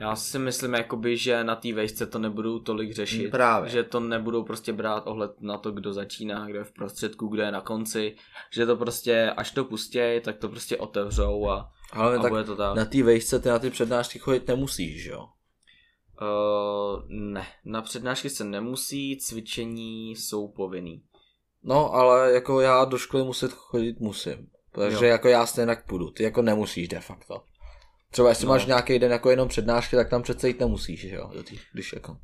já si myslím, jakoby, že na té vejšce to nebudou tolik řešit. Právě. Že to nebudou prostě brát ohled na to, kdo začíná, kdo je v prostředku, kdo je na konci. Že to prostě, až to pustějí, tak to prostě otevřou a, Ale a tak bude to tak. na té vejšce ty na ty přednášky chodit nemusíš, že jo? Uh, ne, na přednášky se nemusí, cvičení jsou povinný. No, ale jako já do školy muset chodit musím. Takže jo. jako já stejně půjdu. Ty jako nemusíš de facto. Třeba jestli no. máš nějaký den jako jenom přednášky, tak tam přece jít nemusíš, že jo? Když jako...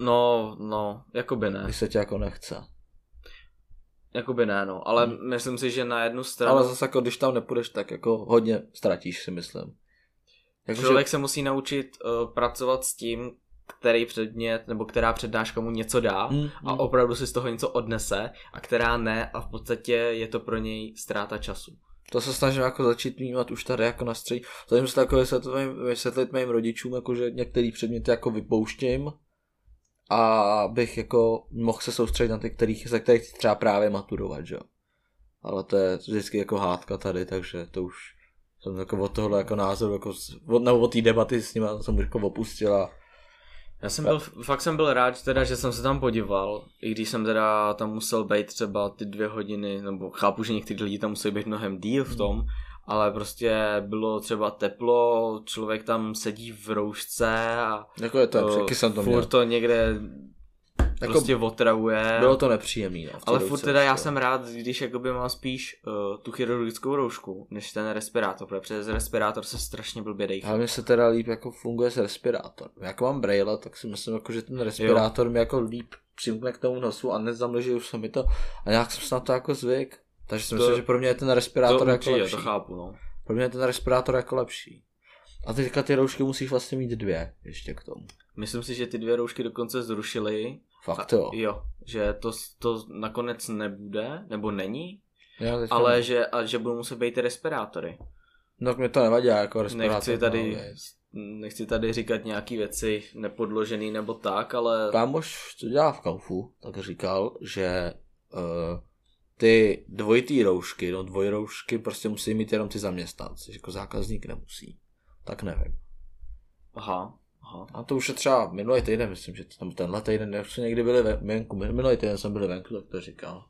No, no, jakoby ne. Když se tě jako nechce. Jakoby ne, no, ale hmm. myslím si, že na jednu stranu... Ale zase jako, když tam nepůjdeš, tak jako hodně ztratíš, si myslím. Jako, Člověk že... se musí naučit uh, pracovat s tím, který předmět nebo která přednáška mu něco dá hmm, a hmm. opravdu si z toho něco odnese a která ne a v podstatě je to pro něj ztráta času. To se snažím jako začít vnímat už tady jako na střední. Zatím se takové vysvětlit mým rodičům, jako že některý předměty jako vypouštím a abych jako mohl se soustředit na ty, kterých, ze kterých třeba právě maturovat, že jo. Ale to je vždycky jako hádka tady, takže to už jsem jako od tohle jako názoru, jako, od, nebo od té debaty s nimi jsem jako opustila já jsem byl, fakt jsem byl rád teda, že jsem se tam podíval, i když jsem teda tam musel být třeba ty dvě hodiny, nebo chápu, že někteří lidi tam musí být mnohem díl v tom, ale prostě bylo třeba teplo, člověk tam sedí v roušce a jako je to, to jsem to furt to někde jako prostě otravuje. Bylo to nepříjemný. No, ale furt teda já jsem rád, když jakoby mám spíš uh, tu chirurgickou roušku, než ten respirátor, protože přes respirátor se strašně blbě dejchá. Ale mi se teda líp jako funguje s respirátorem. Jak mám braille, tak si myslím, jako, že ten respirátor jo. mi jako líp přimkne k tomu nosu a nezamlží už se mi to. A nějak jsem se na to jako zvyk. Takže si to, myslím, že pro mě je ten respirátor to jako lepší. To chápu, no. Pro mě je ten respirátor jako lepší. A teďka ty roušky musíš vlastně mít dvě ještě k tomu. Myslím si, že ty dvě roušky dokonce zrušily Fakt jo. Jo, že to, to nakonec nebude, nebo není, já ale nevím. že, a že budou muset být ty respirátory. No mě to nevadí jako respirátor. Nechci tady, nechci tady říkat nějaký věci nepodložený nebo tak, ale... Kámoš, co dělá v Kaufu, tak říkal, že uh, ty dvojitý roušky, no dvojroušky prostě musí mít jenom ty zaměstnanci, jako zákazník nemusí. Tak nevím. Aha. Aha. A to už je třeba minulý týden, myslím, že tam tenhle týden, jak jsme někdy byli venku, minulý týden jsme byli venku, tak to říkal.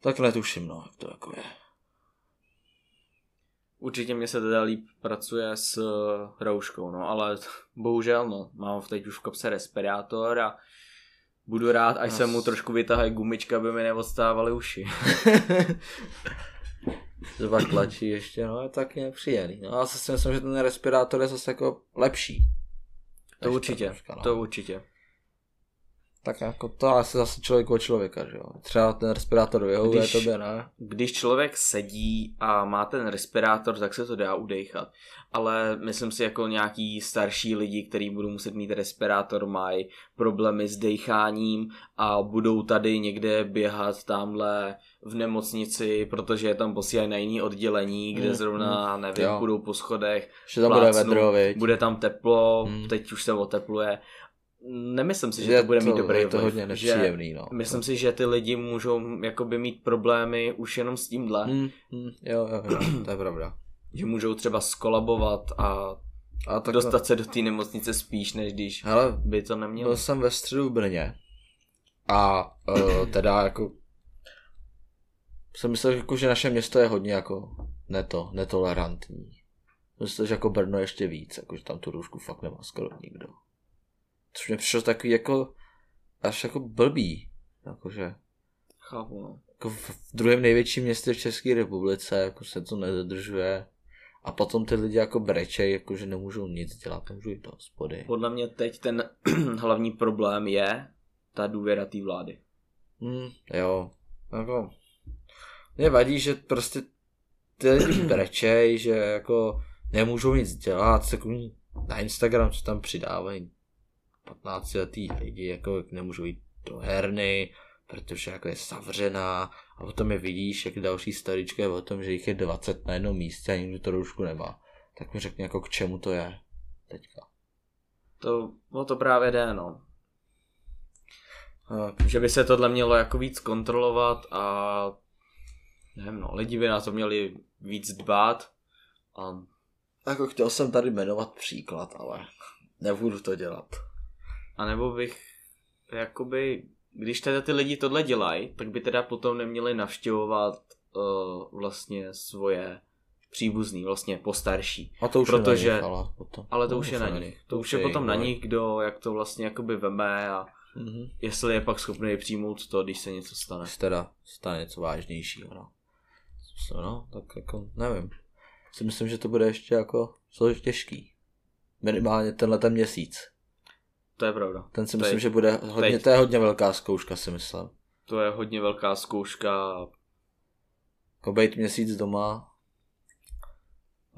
Tak netuším, no, jak to jako je. Určitě mě se teda líp pracuje s uh, rouškou, no, ale bohužel, no, mám teď už v kopse respirátor a budu rád, až As... se mu trošku vytahají gumička, aby mi neodstávaly uši. dva tlačí ještě, no je tak nepříjemný. No a zase si myslím, že ten respirátor je zase jako lepší. To určitě, troška, no. to určitě. Tak jako to asi zase člověk od člověka, že jo. Třeba ten respirátor vyhovuje když, tobě, ne? Když člověk sedí a má ten respirátor, tak se to dá udechat. Ale myslím si jako nějaký starší lidi, kteří budou muset mít respirátor, mají problémy s decháním a budou tady někde běhat tamhle v nemocnici, protože je tam posílají na jiný oddělení, kde mm, zrovna, mm, nevím, jo. budou po schodech. Že tam bude vedro, Bude tam teplo, mm. teď už se otepluje. Nemyslím si, že je to bude mít dobrý je to vliv, hodně nepříjemný, no. Myslím si, že ty lidi můžou jakoby mít problémy už jenom s tímhle. Mm, mm, jo, jo, jo, to je pravda. že můžou třeba skolabovat a a tak dostat se do té nemocnice spíš, než když Hele, by to nemělo. Byl jsem ve středu v Brně a uh, teda jako jsem myslel, jako, že naše město je hodně jako neto, netolerantní. Myslím, že jako Brno ještě víc, jako, že tam tu růžku fakt nemá skoro nikdo. Což mě přišlo takový jako až jako blbý. Jakože Chápu, no. Jako v, v druhém největším městě v České republice jako se to nedodržuje. A potom ty lidi jako brečej, jako že nemůžou nic dělat, nemůžou jít do hospody. Podle mě teď ten hlavní problém je ta důvěra té vlády. Hmm, jo. Jako, mě vadí, že prostě ty lidi brečej, že jako nemůžou nic dělat, takový na Instagram, co tam přidávají 15 letý lidi, jako nemůžou jít do herny, protože jako je zavřená a potom je vidíš, jak další starička je o tom, že jich je 20 na jednom místě a nikdo to roušku nemá. Tak mi řekni jako k čemu to je teďka. To, no to právě jde, no. A... Že by se tohle mělo jako víc kontrolovat a nevím, no, lidi by na to měli víc dbát. A... Jako chtěl jsem tady jmenovat příklad, ale nebudu to dělat. A nebo bych, jakoby, když teda ty lidi tohle dělají, tak by teda potom neměli navštěvovat uh, vlastně svoje příbuzný, vlastně postarší. A to už Protože, je na nich, ale, potom. ale to, to už je na nich. To, to už je potom na nich, kdo jak to vlastně jakoby veme a mm-hmm. jestli je pak schopný přijmout to, když se něco stane. Když teda stane něco vážnějšího, no. No, tak jako nevím. Si myslím, že to bude ještě jako těžký. Minimálně tenhle ten měsíc. To je pravda. Ten si to myslím, že bude hodně, teď. to je hodně velká zkouška, si myslím. To je hodně velká zkouška. Jako být měsíc doma.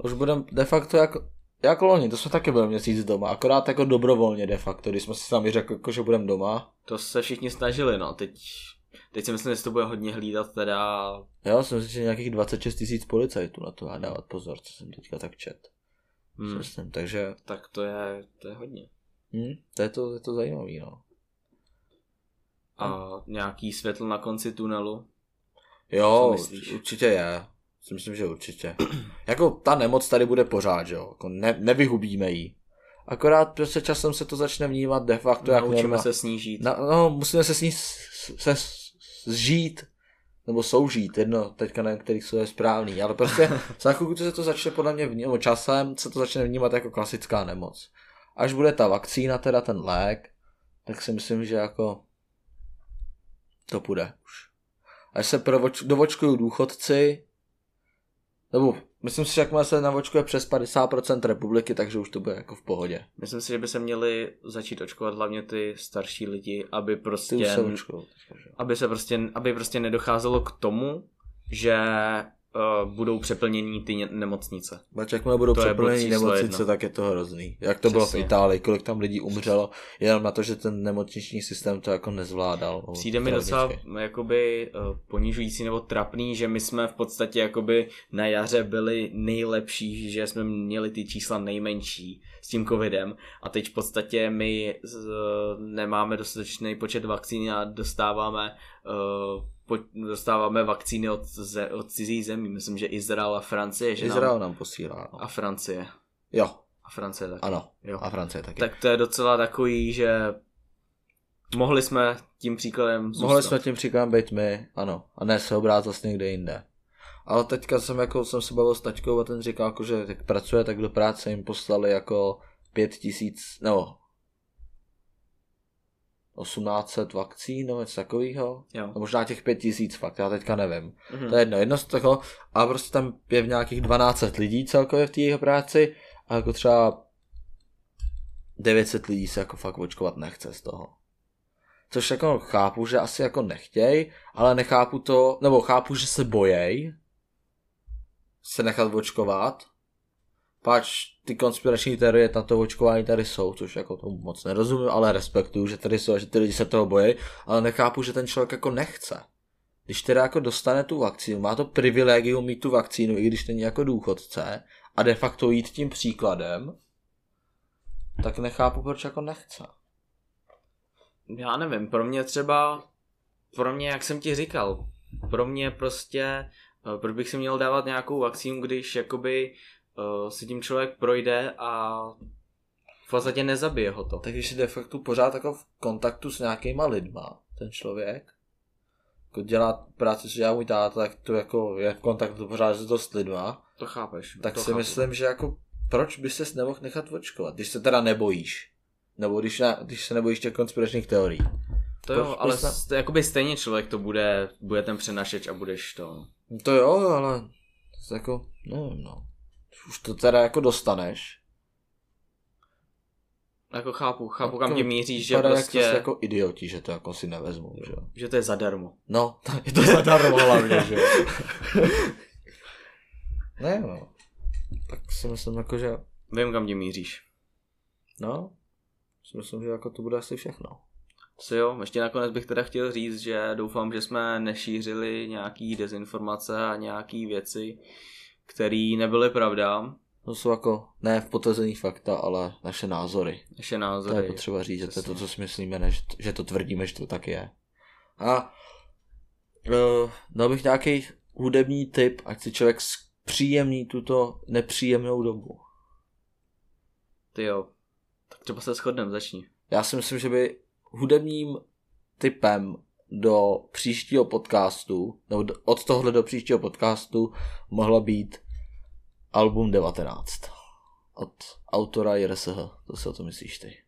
Už budem de facto jako, jako loni, to jsme taky byli měsíc doma, akorát jako dobrovolně de facto, když jsme si sami řekli, jako, že budeme doma. To se všichni snažili, no, teď, teď si myslím, že to bude hodně hlídat teda. Já jsem si že nějakých 26 tisíc policajtů na to a dávat pozor, co jsem teďka tak čet. Hmm. Myslím, takže... Tak to je, to je hodně. Hmm, to je to, je to zajímavý, no. A nějaký světlo na konci tunelu? Jo, určitě je. Si myslím, že určitě. jako ta nemoc tady bude pořád, že jo. Jako ne, nevyhubíme ji. Akorát prostě časem se to začne vnímat de facto jako Naučíme se snížit. Na, no, musíme se s ní se zžít, nebo soužít, jedno, teďka nevím, který jsou je správný, ale prostě za chvilku se to začne podle mě vnímat, časem se to začne vnímat jako klasická nemoc. Až bude ta vakcína, teda ten lék, tak si myslím, že jako to půjde už. Až se dovočkují důchodci, nebo myslím si, že jakmile se navočkuje přes 50% republiky, takže už to bude jako v pohodě. Myslím si, že by se měli začít očkovat hlavně ty starší lidi, aby prostě, se očkou, aby se prostě, aby prostě nedocházelo k tomu, že uh, budou přeplnění ty nemocnice. Bač, jakmile budou to přeplnění nemocnice, jedno. tak je to hrozný. Jak to Přesně. bylo v Itálii, kolik tam lidí umřelo, jenom na to, že ten nemocniční systém to jako nezvládal. Přijde mi docela jakoby uh, ponižující nebo trapný, že my jsme v podstatě jakoby na jaře byli nejlepší, že jsme měli ty čísla nejmenší s tím covidem a teď v podstatě my z, nemáme dostatečný počet vakcín a dostáváme uh, dostáváme vakcíny od, ze, od cizí zemí. Myslím, že Izrael a Francie. Že Izrael nám, nám posílá. No. A Francie. Jo. A Francie taky. Ano. Jo. A Francie taky. Tak to je docela takový, že mohli jsme tím příkladem zůstat. Mohli jsme tím příkladem být my, ano. A ne se obrát zase někde jinde. Ale teďka jsem, jako, jsem se bavil s taťkou a ten říkal, jako, že jak pracuje, tak do práce jim poslali jako pět tisíc, nebo 1800 vakcín nebo něco takového. No, možná těch 5000 fakt, já teďka nevím. Mm-hmm. To je jedno, jedno z toho. A prostě tam je v nějakých 1200 lidí celkově v té jeho práci a jako třeba 900 lidí se jako fakt očkovat nechce z toho. Což jako chápu, že asi jako nechtěj, ale nechápu to, nebo chápu, že se bojej se nechat očkovat, Páč ty konspirační teorie na to očkování tady jsou, což jako tomu moc nerozumím, ale respektuju, že tady jsou, že ty lidi se toho bojí, ale nechápu, že ten člověk jako nechce. Když teda jako dostane tu vakcínu, má to privilegium mít tu vakcínu, i když není jako důchodce, a de facto jít tím příkladem, tak nechápu, proč jako nechce. Já nevím, pro mě třeba, pro mě, jak jsem ti říkal, pro mě prostě, eh, proč bych si měl dávat nějakou vakcínu, když jakoby uh, si tím člověk projde a v podstatě nezabije ho to. Tak když je de facto pořád jako v kontaktu s nějakýma lidma, ten člověk, jako dělá práci, co dělá můj táta, tak to jako je v kontaktu pořád s dost lidma. To chápeš. Tak to si chápu. myslím, že jako proč by ses nemohl nechat očkovat, když se teda nebojíš. Nebo když, ne, když se nebojíš těch konspiračních teorií. To jo, ale se... st- jakoby stejně člověk to bude, bude ten přenašeč a budeš to. To jo, ale to jako, nevím no už to teda jako dostaneš. Jako chápu, chápu, kam tě míříš, že prostě... Jak jako idioti, že to jako si nevezmu, že Že to je zadarmo. No, je to zadarmo hlavně, že Ne, no. Tak si myslím jako, že... Vím, kam tě míříš. No, si myslím, že jako to bude asi všechno. Co jo, ještě nakonec bych teda chtěl říct, že doufám, že jsme nešířili nějaký dezinformace a nějaký věci, které nebyly pravda. To jsou jako ne v potvrzený fakta, ale naše názory. Naše názory. To je potřeba říct, že to je to, co si myslíme, než, že to tvrdíme, že to tak je. A uh, dal bych nějaký hudební tip, ať si člověk příjemní tuto nepříjemnou dobu. Ty jo. Tak třeba se shodneme, začni. Já si myslím, že by hudebním typem do příštího podcastu, nebo od tohle do příštího podcastu mohla být album 19 od autora JRSH. To si o to myslíš ty?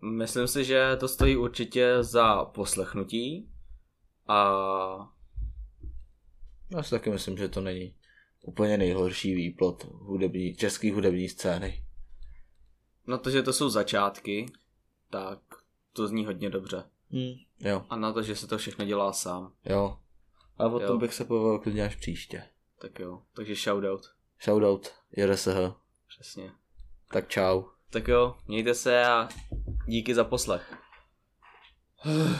Myslím si, že to stojí určitě za poslechnutí a já si taky myslím, že to není úplně nejhorší výplot hudební, české hudební scény. Na to, že to jsou začátky, tak to zní hodně dobře. Hmm, jo. A na to, že se to všechno dělá sám. Jo. A o jo. tom bych se povedal klidně až příště. Tak jo, takže shoutout. Shoutout, JRSH. Přesně. Tak čau. Tak jo, mějte se a díky za poslech.